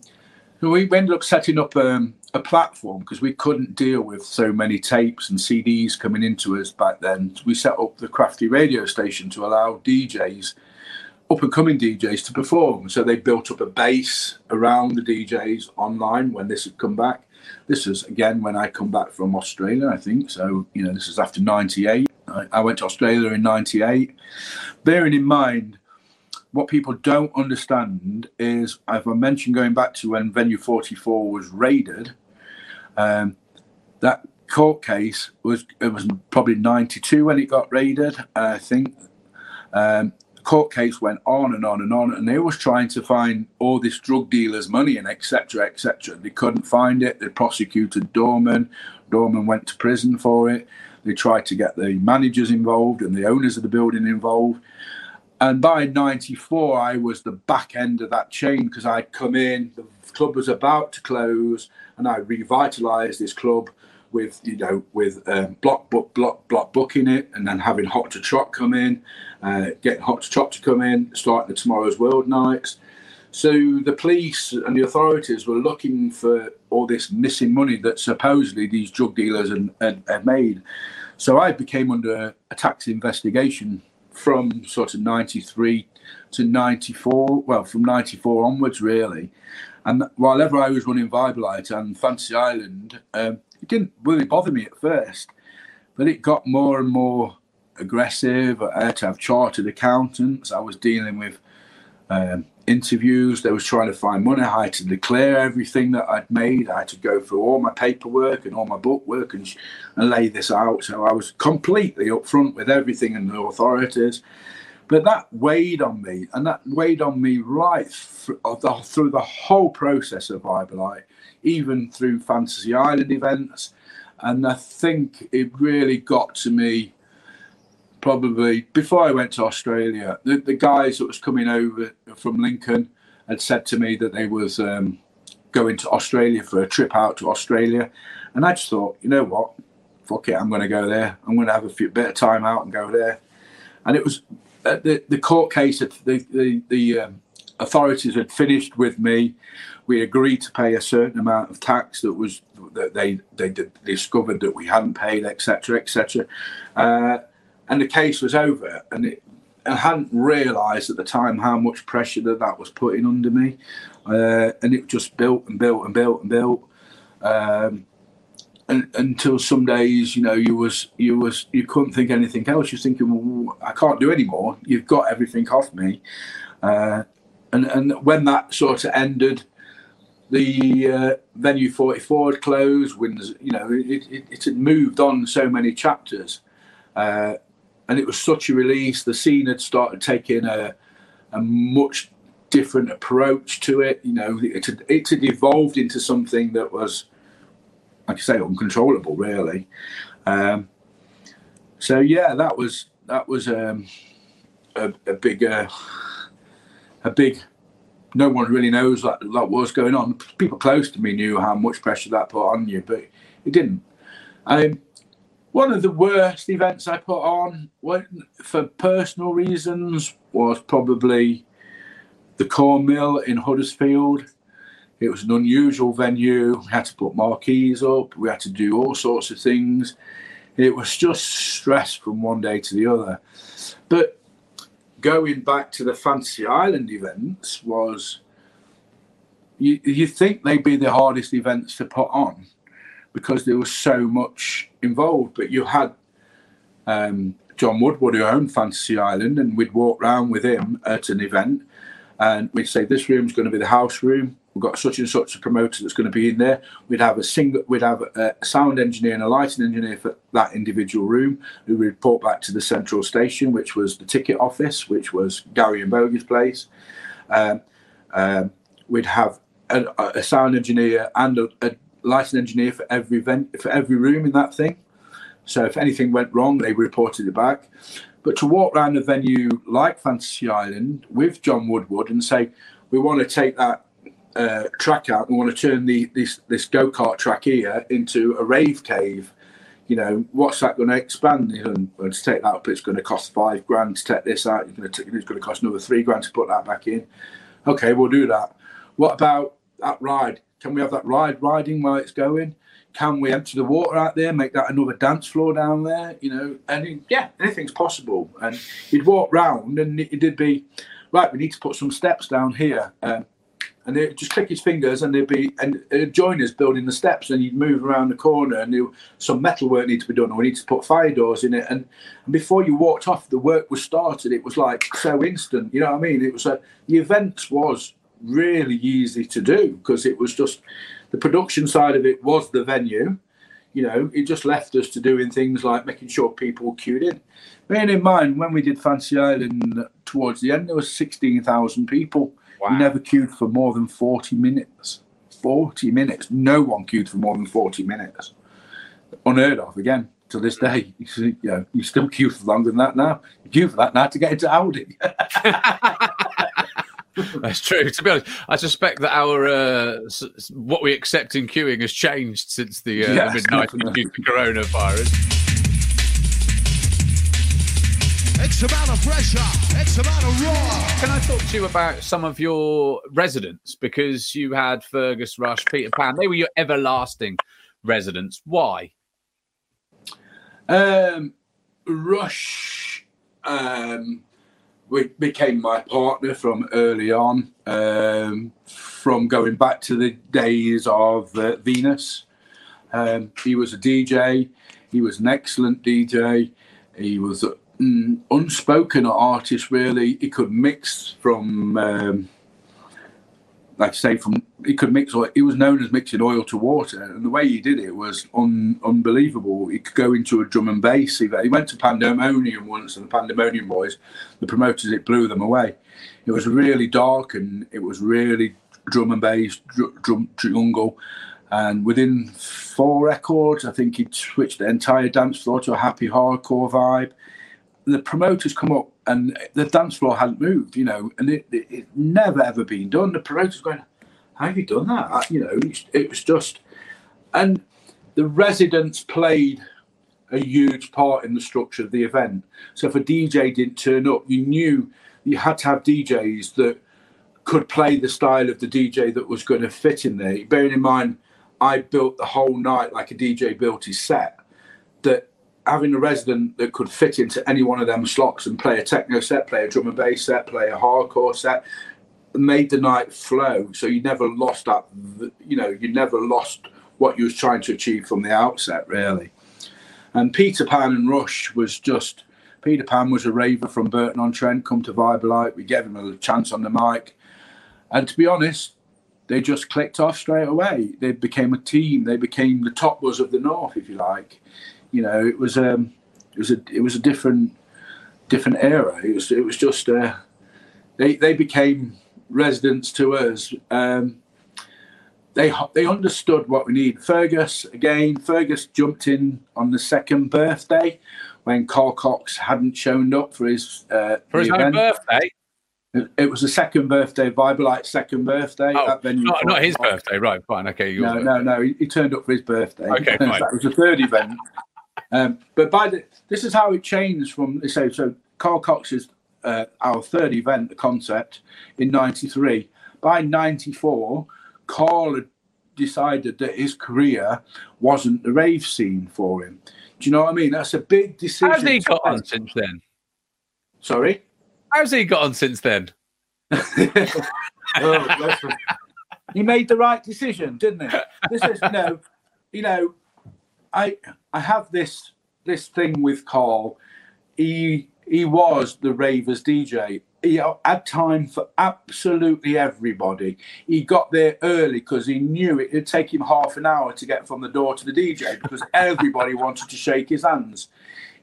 C: we ended up setting up um, a platform because we couldn't deal with so many tapes and CDs coming into us back then. We set up the Crafty radio station to allow DJs, up and coming DJs, to perform. So they built up a base around the DJs online when this had come back. This is again when I come back from Australia, I think. So you know, this is after '98. I, went to Australia in '98. Bearing in mind what people don't understand is, as I mentioned, going back to when Venue 44 was raided, um, that court case was it was probably 92 when it got raided, I think. Um, court case went on and on and on, and they was trying to find all this drug dealers' money and etc. etc. They couldn't find it. They prosecuted Dorman. Dorman went to prison for it. They tried to get the managers involved and the owners of the building involved. And by 94, I was the back end of that chain because I'd come in, the club was about to close, and I revitalized this club with, you know, with um, block book, block, block booking it, and then having Hot to Trot come in, uh, getting Hot to Trot to come in, starting the Tomorrow's World nights. So the police and the authorities were looking for all this missing money that supposedly these drug dealers had, had, had made. So I became under a tax investigation from sort of 93 to 94, well, from 94 onwards, really. And while ever I was running Vibealite and Fantasy Island, um, it didn't really bother me at first, but it got more and more aggressive. I had to have chartered accountants. I was dealing with um, interviews. They was trying to find money. I had to declare everything that I'd made. I had to go through all my paperwork and all my bookwork and, and lay this out. So I was completely upfront with everything and the authorities. But that weighed on me, and that weighed on me right through the, through the whole process of Vibealite, even through Fantasy Island events. And I think it really got to me probably before I went to Australia, the, the guys that was coming over from Lincoln had said to me that they was um, going to Australia for a trip out to Australia, and I just thought, you know what, fuck it, I'm going to go there. I'm going to have a few, bit of time out and go there. And it was uh, the the court case the the, the um, authorities had finished with me. We agreed to pay a certain amount of tax that was that they they discovered that we hadn't paid, etc., etc. Uh, and the case was over. And it, I hadn't realised at the time how much pressure that that was putting under me, uh, and it just built and built and built and built. Um, and, until some days, you know, you was you was you couldn't think anything else. You're thinking, well, I can't do anymore. You've got everything off me, uh, and and when that sort of ended, the uh, venue 44 had closed. When you know, it, it, it, had moved on so many chapters. Uh, and it was such a release. The scene had started taking a, a much different approach to it. You know, it had, it had evolved into something that was, like I say, uncontrollable, really. Um, so yeah, that was that was um, a, a big uh, a big. No one really knows that what was going on. People close to me knew how much pressure that put on you, but it didn't. Um, one of the worst events I put on for personal reasons was probably the Corn Mill in Huddersfield. It was an unusual venue. We had to put marquees up. We had to do all sorts of things. It was just stress from one day to the other. But going back to the Fantasy Island events was you, you think they'd be the hardest events to put on because there was so much involved. But you had um, John Woodward who owned Fantasy Island, and we'd walk around with him at an event, and we'd say, "This room's going to be the house room. We've got such and such a promoter that's going to be in there." We'd have a single, we'd have a sound engineer and a lighting engineer for that individual room, who would report back to the central station, which was the ticket office, which was Gary and Bogey's place. Um, um, we'd have a, a, sound engineer and a, a lighting engineer for every event for every room in that thing. So if anything went wrong, they reported it back. But to walk around a venue like Fantasy Island with John Woodward and say, we want to take that uh, track out, we want to turn the this this go kart track here into a rave cave. You know, what's that going to expand? And to take that up, it's going to cost five grand to take this out. Going to, it's going to cost another three grand to put that back in. Okay, we'll do that. What about that ride? Can we have that ride riding while it's going? Can we empty the water out there, make that another dance floor down there? You know, and yeah, anything's possible. And you'd walk round, and it, did be right. We need to put some steps down here. Um, and he'd just click his fingers, and there'd be and it'd join us building the steps, and he'd move around the corner, and there, some metal work needed to be done, or we need to put fire doors in it, and, and before you walked off, the work was started. It was like so instant, you know what I mean? It was a, the event was really easy to do because it was just the production side of it was the venue. You know, it just left us to doing things like making sure people were queued in. Bearing in mind, when we did Fantasy Island towards the end, there was 16,000 people.
B: Wow.
C: We never queued for more than 40 minutes. 40 minutes. No one queued for more than 40 minutes. Unheard of again to this day. You, see, you know, you still queue for longer than that now. You queue for that now to get into Audi.
B: That's true. To be honest, I suspect that our uh, s- s- what we accept in queuing has changed since the, uh,
C: Yes,
B: the midnight due to coronavirus.
A: X amount of pressure. X amount of raw.
B: Can I talk to you about some of your residents? Because you had Fergus, Rush, Peter Pan. They were your everlasting residents. Why?
C: Um, Rush um, we became my partner from early on, um, from going back to the days of uh, Venus. Um, he was a DJ. He was an excellent DJ. He was an unspoken artist, really. He could mix from, um, like I say, from he could mix. oil- He was known as mixing oil to water, and the way he did it was un, unbelievable. He could go into a drum and bass. He, he went to Pandemonium once, and the Pandemonium boys, the promoters, it blew them away. It was really dark, and it was really drum and bass, dr- drum jungle. And within four records, I think he'd switched the entire dance floor to a happy hardcore vibe. The promoters come up and the dance floor hadn't moved, you know, and it, it, it never ever been done. The promoters going, "How have you done that?" I- You know, it, it was just, and the residents played a huge part in the structure of the event. So if a DJ didn't turn up, you knew you had to have DJs that could play the style of the DJ that was going to fit in there. Bearing in mind, I built the whole night like a DJ built his set. That having a resident that could fit into any one of them slots and play a techno set, play a drum and bass set, play a hardcore set, made the night flow. So you never lost that. You know, you never lost what you was trying to achieve from the outset, really. And Peter Pan and Rush was just. Peter Pan was a raver from Burton on Trent, come to Vibealite. We gave him a chance on the mic. And to be honest, they just clicked off straight away. They became a team. They became the top buzz of the north, if you like. You know, it was um, it was a it was a different different era. It was it was just uh, they they became residents to us. Um, they they understood what we need. Fergus again. Fergus jumped in on the second birthday when Carl Cox hadn't shown up for his uh,
B: For his own birthday?
C: It- It was the second birthday, Vibealite's second birthday.
B: Oh, not, not his birthday, right? Fine, okay.
C: No, no, no. He, he turned up for his birthday.
B: Okay, fine.
C: that was the third event. Um, but by the, this is how it changed from so so. Carl Cox is uh, our third event, the concept in '93. By '94, Carl had decided that his career wasn't the rave scene for him. Do you know what I mean? That's a big decision.
B: How's he got on since then?
C: Sorry.
B: How's he got on since then?
C: Oh, he made the right decision, didn't he? This is you know, you know, I I have this this thing with Carl. He he was the ravers DJ. He had time for absolutely everybody. He got there early because he knew it would take him half an hour to get from the door to the DJ because everybody wanted to shake his hands.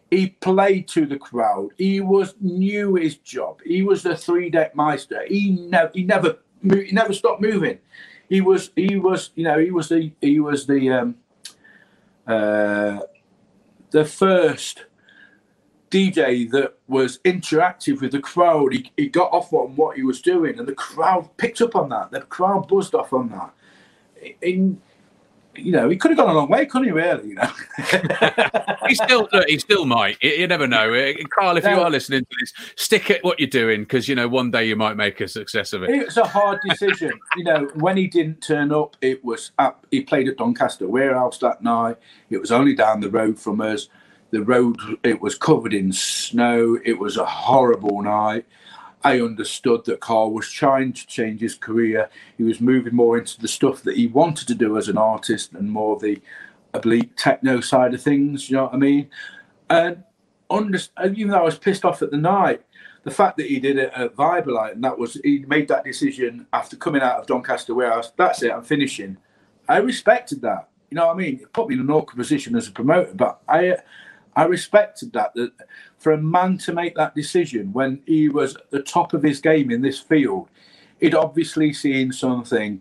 C: He played to the crowd. He was knew his job. He was the three deck meister. He never he never he never stopped moving. He was he was you know he was the he was the um, uh, the first DJ that was interactive with the crowd. He, he got off on what he was doing, and the crowd picked up on that. The crowd buzzed off on that. In you know, he could have gone a long way, couldn't he? Really, you know.
B: He still, look, he still might. You, you never know. Uh, Carl, if you are listening to this, stick at what you're doing because you know one day you might make a success of it.
C: It was a hard decision. you know, when he didn't turn up, it was up. He played at Doncaster Warehouse that night. It was only down the road from us. The road, it was covered in snow. It was a horrible night. I understood that Carl was trying to change his career. He was moving more into the stuff that he wanted to do as an artist and more the oblique techno side of things. You know what I mean? And under, even though I was pissed off at the night, the fact that he did it at Vibealite and that was he made that decision after coming out of Doncaster Warehouse. That's it. I'm finishing. I respected that. You know what I mean? It put me in an awkward position as a promoter, but I I respected that. That for a man to make that decision when he was at the top of his game in this field, he'd obviously seen something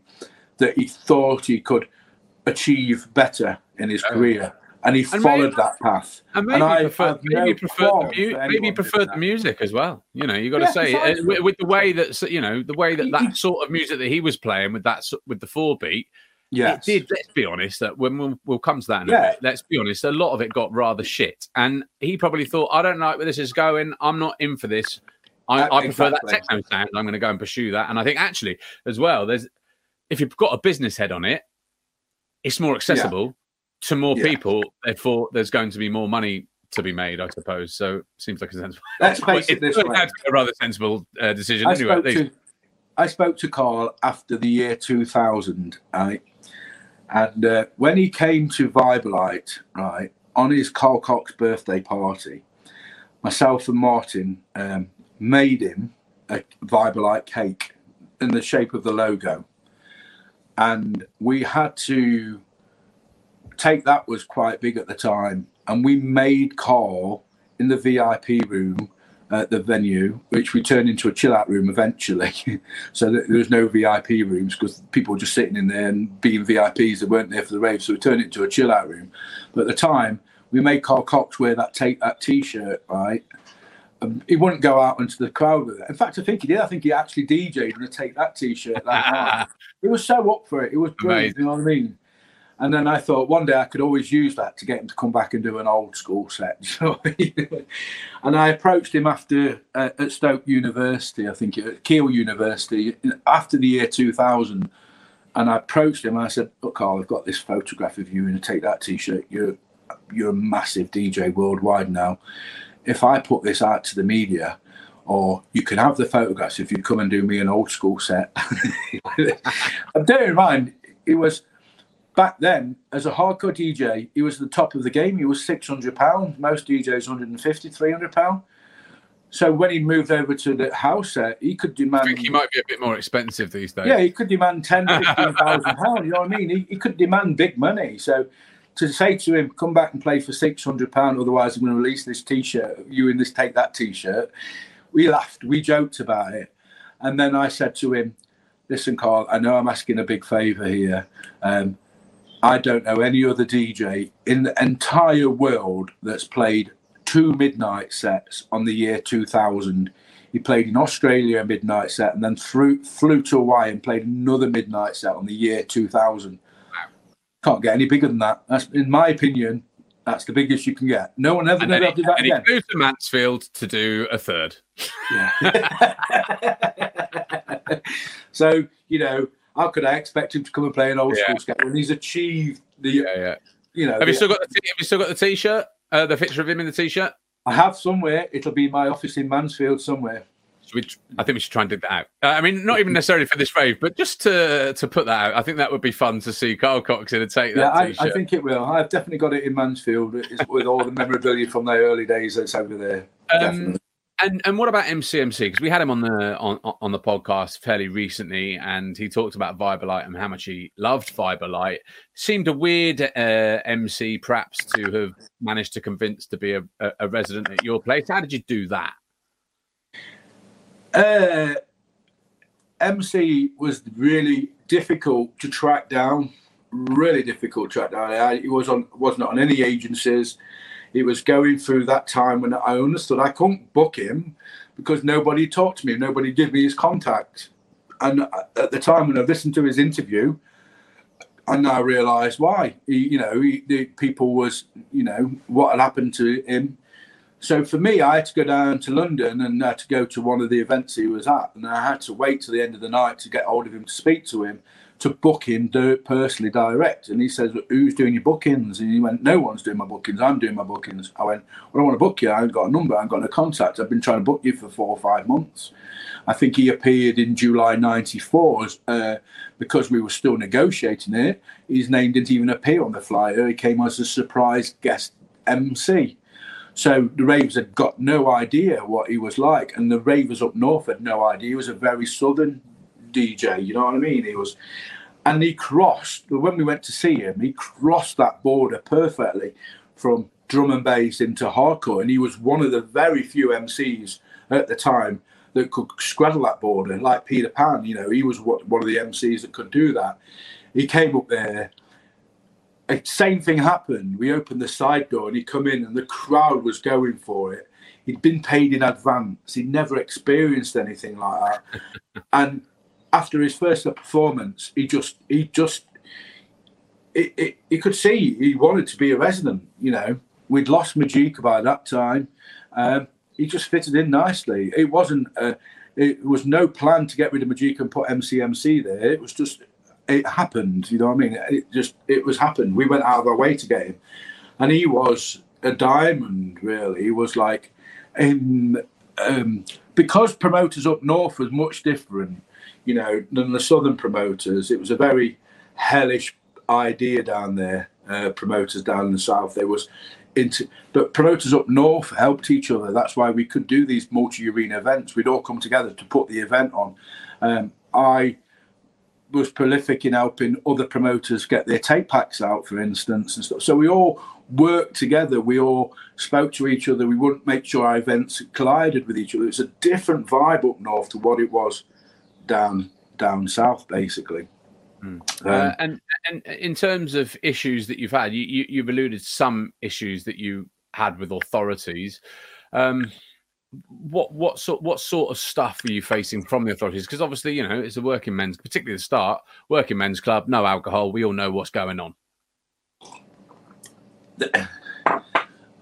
C: that he thought he could achieve better in his career and he and followed maybe, that path.
B: And maybe and preferred, maybe no preferred the mu- maybe preferred the music as well. You know, you got to yeah, say uh, with, with, the way that you know the way that that sort of music that he was playing with that with the four beat. Yeah, it did. Let's be honest. That when we'll, we'll come to that in yeah. Let's be honest. A lot of it got rather shit, and he probably thought, "I don't like where this is going. I'm not in for this. I, I prefer exactly. that techno sound. I'm going to go and pursue that." And I think actually, as well, there's if you've got a business head on it, it's more accessible to more yeah. people, therefore there's going to be more money to be made, I suppose. So seems like a sensible.
C: Let's face it, this way.
B: a rather sensible uh, decision.
C: I
B: anyway,
C: spoke to, I spoke to Carl after the year 2000, right? And uh, when he came to Vibealite, right, on his Carl Cox birthday party, myself and Martin um, made him a Vibealite cake in the shape of the logo. And we had to take that was quite big at the time, and we made Carl in the VIP room at the venue, which we turned into a chill out room eventually. so there was no VIP rooms because people were just sitting in there and being VIPs that weren't there for the rave. So we turned it into a chill out room. But at the time, we made Carl Cox wear that take that T-shirt, right? Um, he wouldn't go out into the crowd with it. In fact, I think he did. I think he actually DJ'd and take that T-shirt that night. He was so up for it. It was great. You know what I mean? And then I thought one day I could always use that to get him to come back and do an old school set. So, and I approached him after uh, at Stoke University, I think at Keele University, after the year 2000. And I approached him and I said, Look, Carl, I've got this photograph of you and take that t shirt. You're, you're a massive DJ worldwide now. If I put this out to the media, or you can have the photographs if you come and do me an old school set. bear in mind, it was back then, as a hardcore DJ, he was the top of the game. He was six hundred pounds. Most DJs 150, 300 pounds. So when he moved over to the house set, he could demand. I
B: think he might be a bit more expensive these days.
C: Yeah, he could demand ten, fifteen thousand pounds. You know what I mean? He, he could demand big money. So to say to him, "Come back and play for six hundred pound, otherwise I'm going to release this T-shirt. You in this, take that T-shirt." We laughed, we joked about it, and then I said to him, "Listen, Carl, I know I'm asking a big favour here. Um, I don't know any other DJ in the entire world that's played two midnight sets on the year 2000. He played in Australia a midnight set and then flew, flew to Hawaii and played another midnight set on the year 2000. Can't get any bigger than that. That's, in my opinion, that's the biggest you can get. No one ever, did that
B: and
C: again.
B: he flew to Mansfield to do a third. Yeah.
C: so, you know, how could I expect him to come and play an old yeah. school skate when he's achieved the?
B: Yeah, yeah.
C: You know,
B: have
C: the,
B: you still got the t- have you still got the t-shirt? Uh, the picture of him in the t-shirt.
C: I have somewhere. It'll be in my office in Mansfield somewhere.
B: We, I think we should try and dig that out. Uh, I mean, not even necessarily for this rave, but just to to put that out. I think that would be fun to see Carl Cox in a take that.
C: Yeah, I, I, think it will. I've definitely got it in Mansfield with all the memorabilia from their early days that's over there. Um,
B: and and what about MCMC? Because we had him on the on on the podcast fairly recently, and he talked about Vibealite and how much he loved Vibealite. Seemed a weird uh, MC, perhaps, to have managed to convince to be a, a, resident at your place. How did you do that?
C: Uh, MC was really difficult to track down. Really difficult to track down. I, he was on was not on any agencies it was going through that time when I understood I couldn't book him because nobody talked to me, nobody gave me his contact. And uh, at the time when I listened to his interview, I now realise why. He, you know, he, the people was, you know, what had happened to him. So for me, I had to go down to London and had to go to one of the events he was at, and I had to wait till the end of the night to get hold of him to speak to him to book him personally direct. And he says, Who's doing your bookings? And he went, No one's doing my bookings. I'm doing my bookings. I went, Well, I don't want to book you. I haven't got a number. I haven't got no contact. I've been trying to book you for four or five months. I think he appeared in July 94 uh, because we were still negotiating it. His name didn't even appear on the flyer. He came as a surprise guest MC. So the Ravers had got no idea what he was like, and the Ravers up north had no idea. He was a very southern DJ, you know what I mean? He was, and he crossed when we went to see him. He crossed that border perfectly from drum and bass into hardcore, and he was one of the very few MCs at the time that could straddle that border, like Peter Pan. You know, he was one of the MCs that could do that. He came up there. Same thing happened. We opened the side door and he come in, and the crowd was going for it. He'd been paid in advance. He'd never experienced anything like that, and after his first performance, he just he just it, it, he could see he wanted to be a resident. You know, we'd lost Majika by that time. Um, he just fitted in nicely. It wasn't uh, it was no plan to get rid of Majika and put MCMC there. It was just it happened. You know what I mean? It just it was happened. We went out of our way to get him, and he was a diamond. Really, he was like in um, because promoters up north was much different you know, than the southern promoters. It was a very hellish idea down there. Uh, promoters down in the south, there was into, but promoters up north helped each other. That's why we could do these multi-arena events. We'd all come together to put the event on. Um, I was prolific in helping other promoters get their tape packs out, for instance, and stuff. So we all worked together. We all spoke to each other. We wouldn't make sure our events collided with each other. It's a different vibe up north to what it was down down south, basically.
B: Mm. Um, uh, and and in terms of issues that you've had, you, you have alluded to some issues that you had with authorities. Um, what what sort what sort of stuff were you facing from the authorities? Because obviously, you know, it's a working men's, particularly the start, working men's club, no alcohol. We all know what's going on.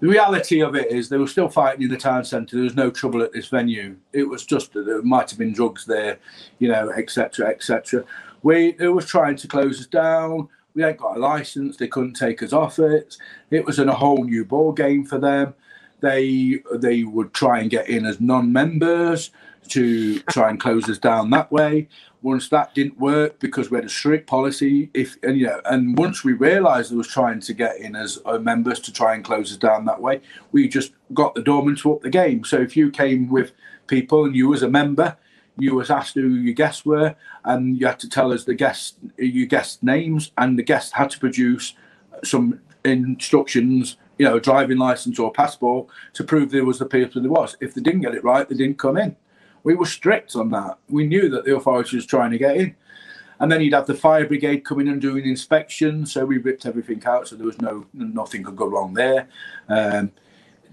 C: The reality of it is they were still fighting in the town centre. There was no trouble at this venue. It was just that there might have been drugs there, you know, etc., etc. We it was trying to close us down. We ain't got a license. They couldn't take us off it. It was in a whole new ball game for them. They they would try and get in as non-members to try and close us down that way once that didn't work because we had a strict policy if and you know and once we realized they was trying to get in as uh, members to try and close us down that way we just got the doorman to up the game. So if you came with people and you was a member you was asked who your guests were and you had to tell us the guest your guest names and the guest had to produce some instructions you know a driving license or passport to prove there was the person there was. If they didn't get it right they didn't come in we were strict on that. We knew that the authority was trying to get in. And then you'd have the fire brigade coming and doing inspections. So we ripped everything out, so there was no nothing could go wrong there. Um,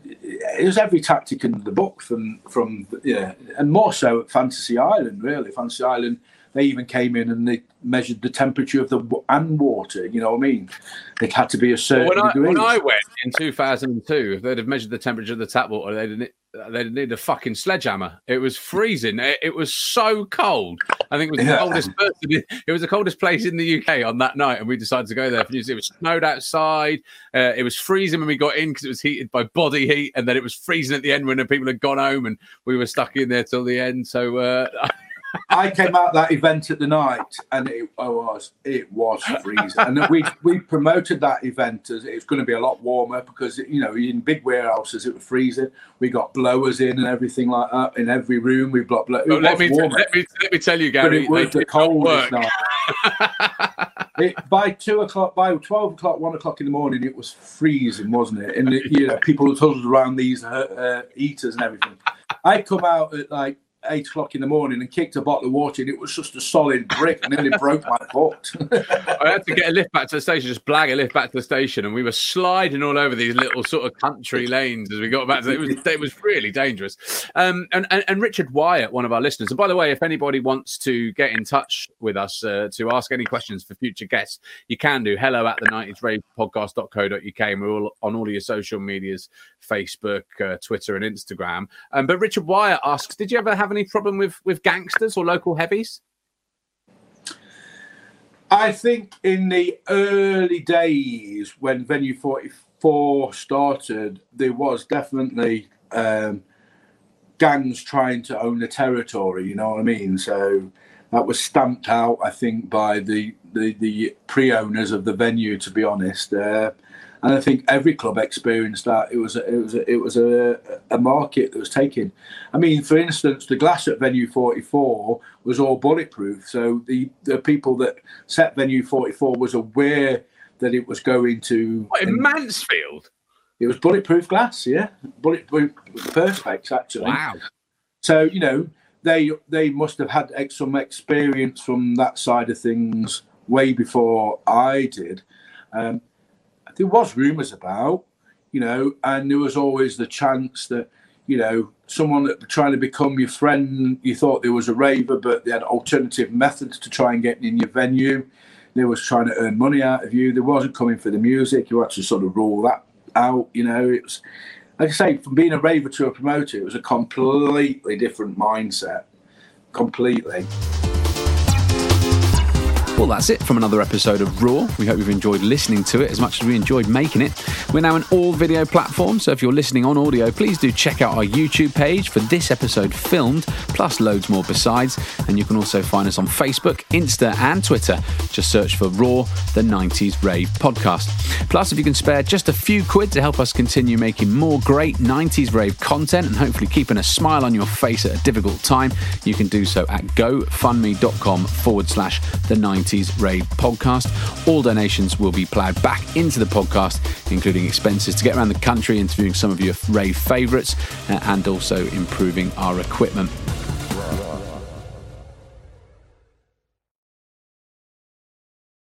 C: it was every tactic in the book from from yeah, and more so at Fantasy Island. Really, Fantasy Island. They even came in and they measured the temperature of the and water. You know what I mean? It had to be a certain
B: when
C: degree.
B: I, when I went in 2002, if they'd have measured the temperature of the tap water, they'd they need a fucking sledgehammer. It was freezing. It, it was so cold. I think it was the yeah. coldest person. It was the coldest place in the UK on that night, and we decided to go there. It was snowed outside. Uh, it was freezing when we got in because it was heated by body heat, and then it was freezing at the end when the people had gone home, and we were stuck in there till the end. So. Uh,
C: I came out that event at the night, and it was it was freezing. And we we promoted that event as it's going to be a lot warmer because you know in big warehouses it was freezing. We got blowers in and everything like that in every room. We got blowers.
B: Well, let, me, let, me, let me tell you, Gary,
C: but it was the coldest night. it, by two o'clock, by twelve o'clock, one o'clock in the morning, it was freezing, wasn't it? And it, you know, people were huddled around these uh, uh, heaters and everything. I come out at like eight o'clock in the morning and kicked a bottle of water and it was just a solid brick and nearly broke my foot.
B: I had to get a lift back to the station, just blag a lift back to the station, and we were sliding all over these little sort of country lanes as we got back. To, it was it was really dangerous. Um, and, and, and Richard Wyatt, one of our listeners, and by the way, if anybody wants to get in touch with us uh, to ask any questions for future guests, you can do hello at the 90s rave podcast.co.uk and we're all on all of your social medias, Facebook, uh, Twitter, and Instagram. Um, but Richard Wyatt asks, did you ever have any problem with with gangsters or local heavies?
C: I think in the early days when Venue 44 started, there was definitely um, gangs trying to own the territory. You know what I mean? So that was stamped out, I think, by the the, the pre-owners of the venue. To be honest, uh, and I think every club experienced that. It was a, it was a, it was a, a market that was taken. I mean, for instance, the glass at Venue 44 was all bulletproof, so the the people that set Venue 44 was aware that it was going to
B: what, in Mansfield.
C: It was bulletproof glass, yeah, bulletproof perspex actually.
B: Wow.
C: So you know they they must have had some experience from that side of things way before I did. Um, there was rumours about, you know, and there was always the chance that, you know, someone that trying to become your friend, you thought there was a raver, but they had alternative methods to try and get in your venue. They was trying to earn money out of you. They wasn't coming for the music. You had to sort of rule that out. You know, it was like I say, from being a raver to a promoter, it was a completely different mindset. Completely.
D: Well, that's it from another episode of ROAR. We hope you've enjoyed listening to it as much as we enjoyed making it. We're now an all video platform, so if you're listening on audio, please do check out our YouTube page for this episode filmed, plus loads more besides. And you can also find us on Facebook, Insta, and Twitter. Just search for ROAR, the 90s Rave podcast. Plus, if you can spare just a few quid to help us continue making more great 90s Rave content and hopefully keeping a smile on your face at a difficult time, you can do so at gofundme.com forward slash the 90s 90s Rave podcast. All donations will be ploughed back into the podcast, including expenses to get around the country, interviewing some of your rave favourites, uh, and also improving our equipment.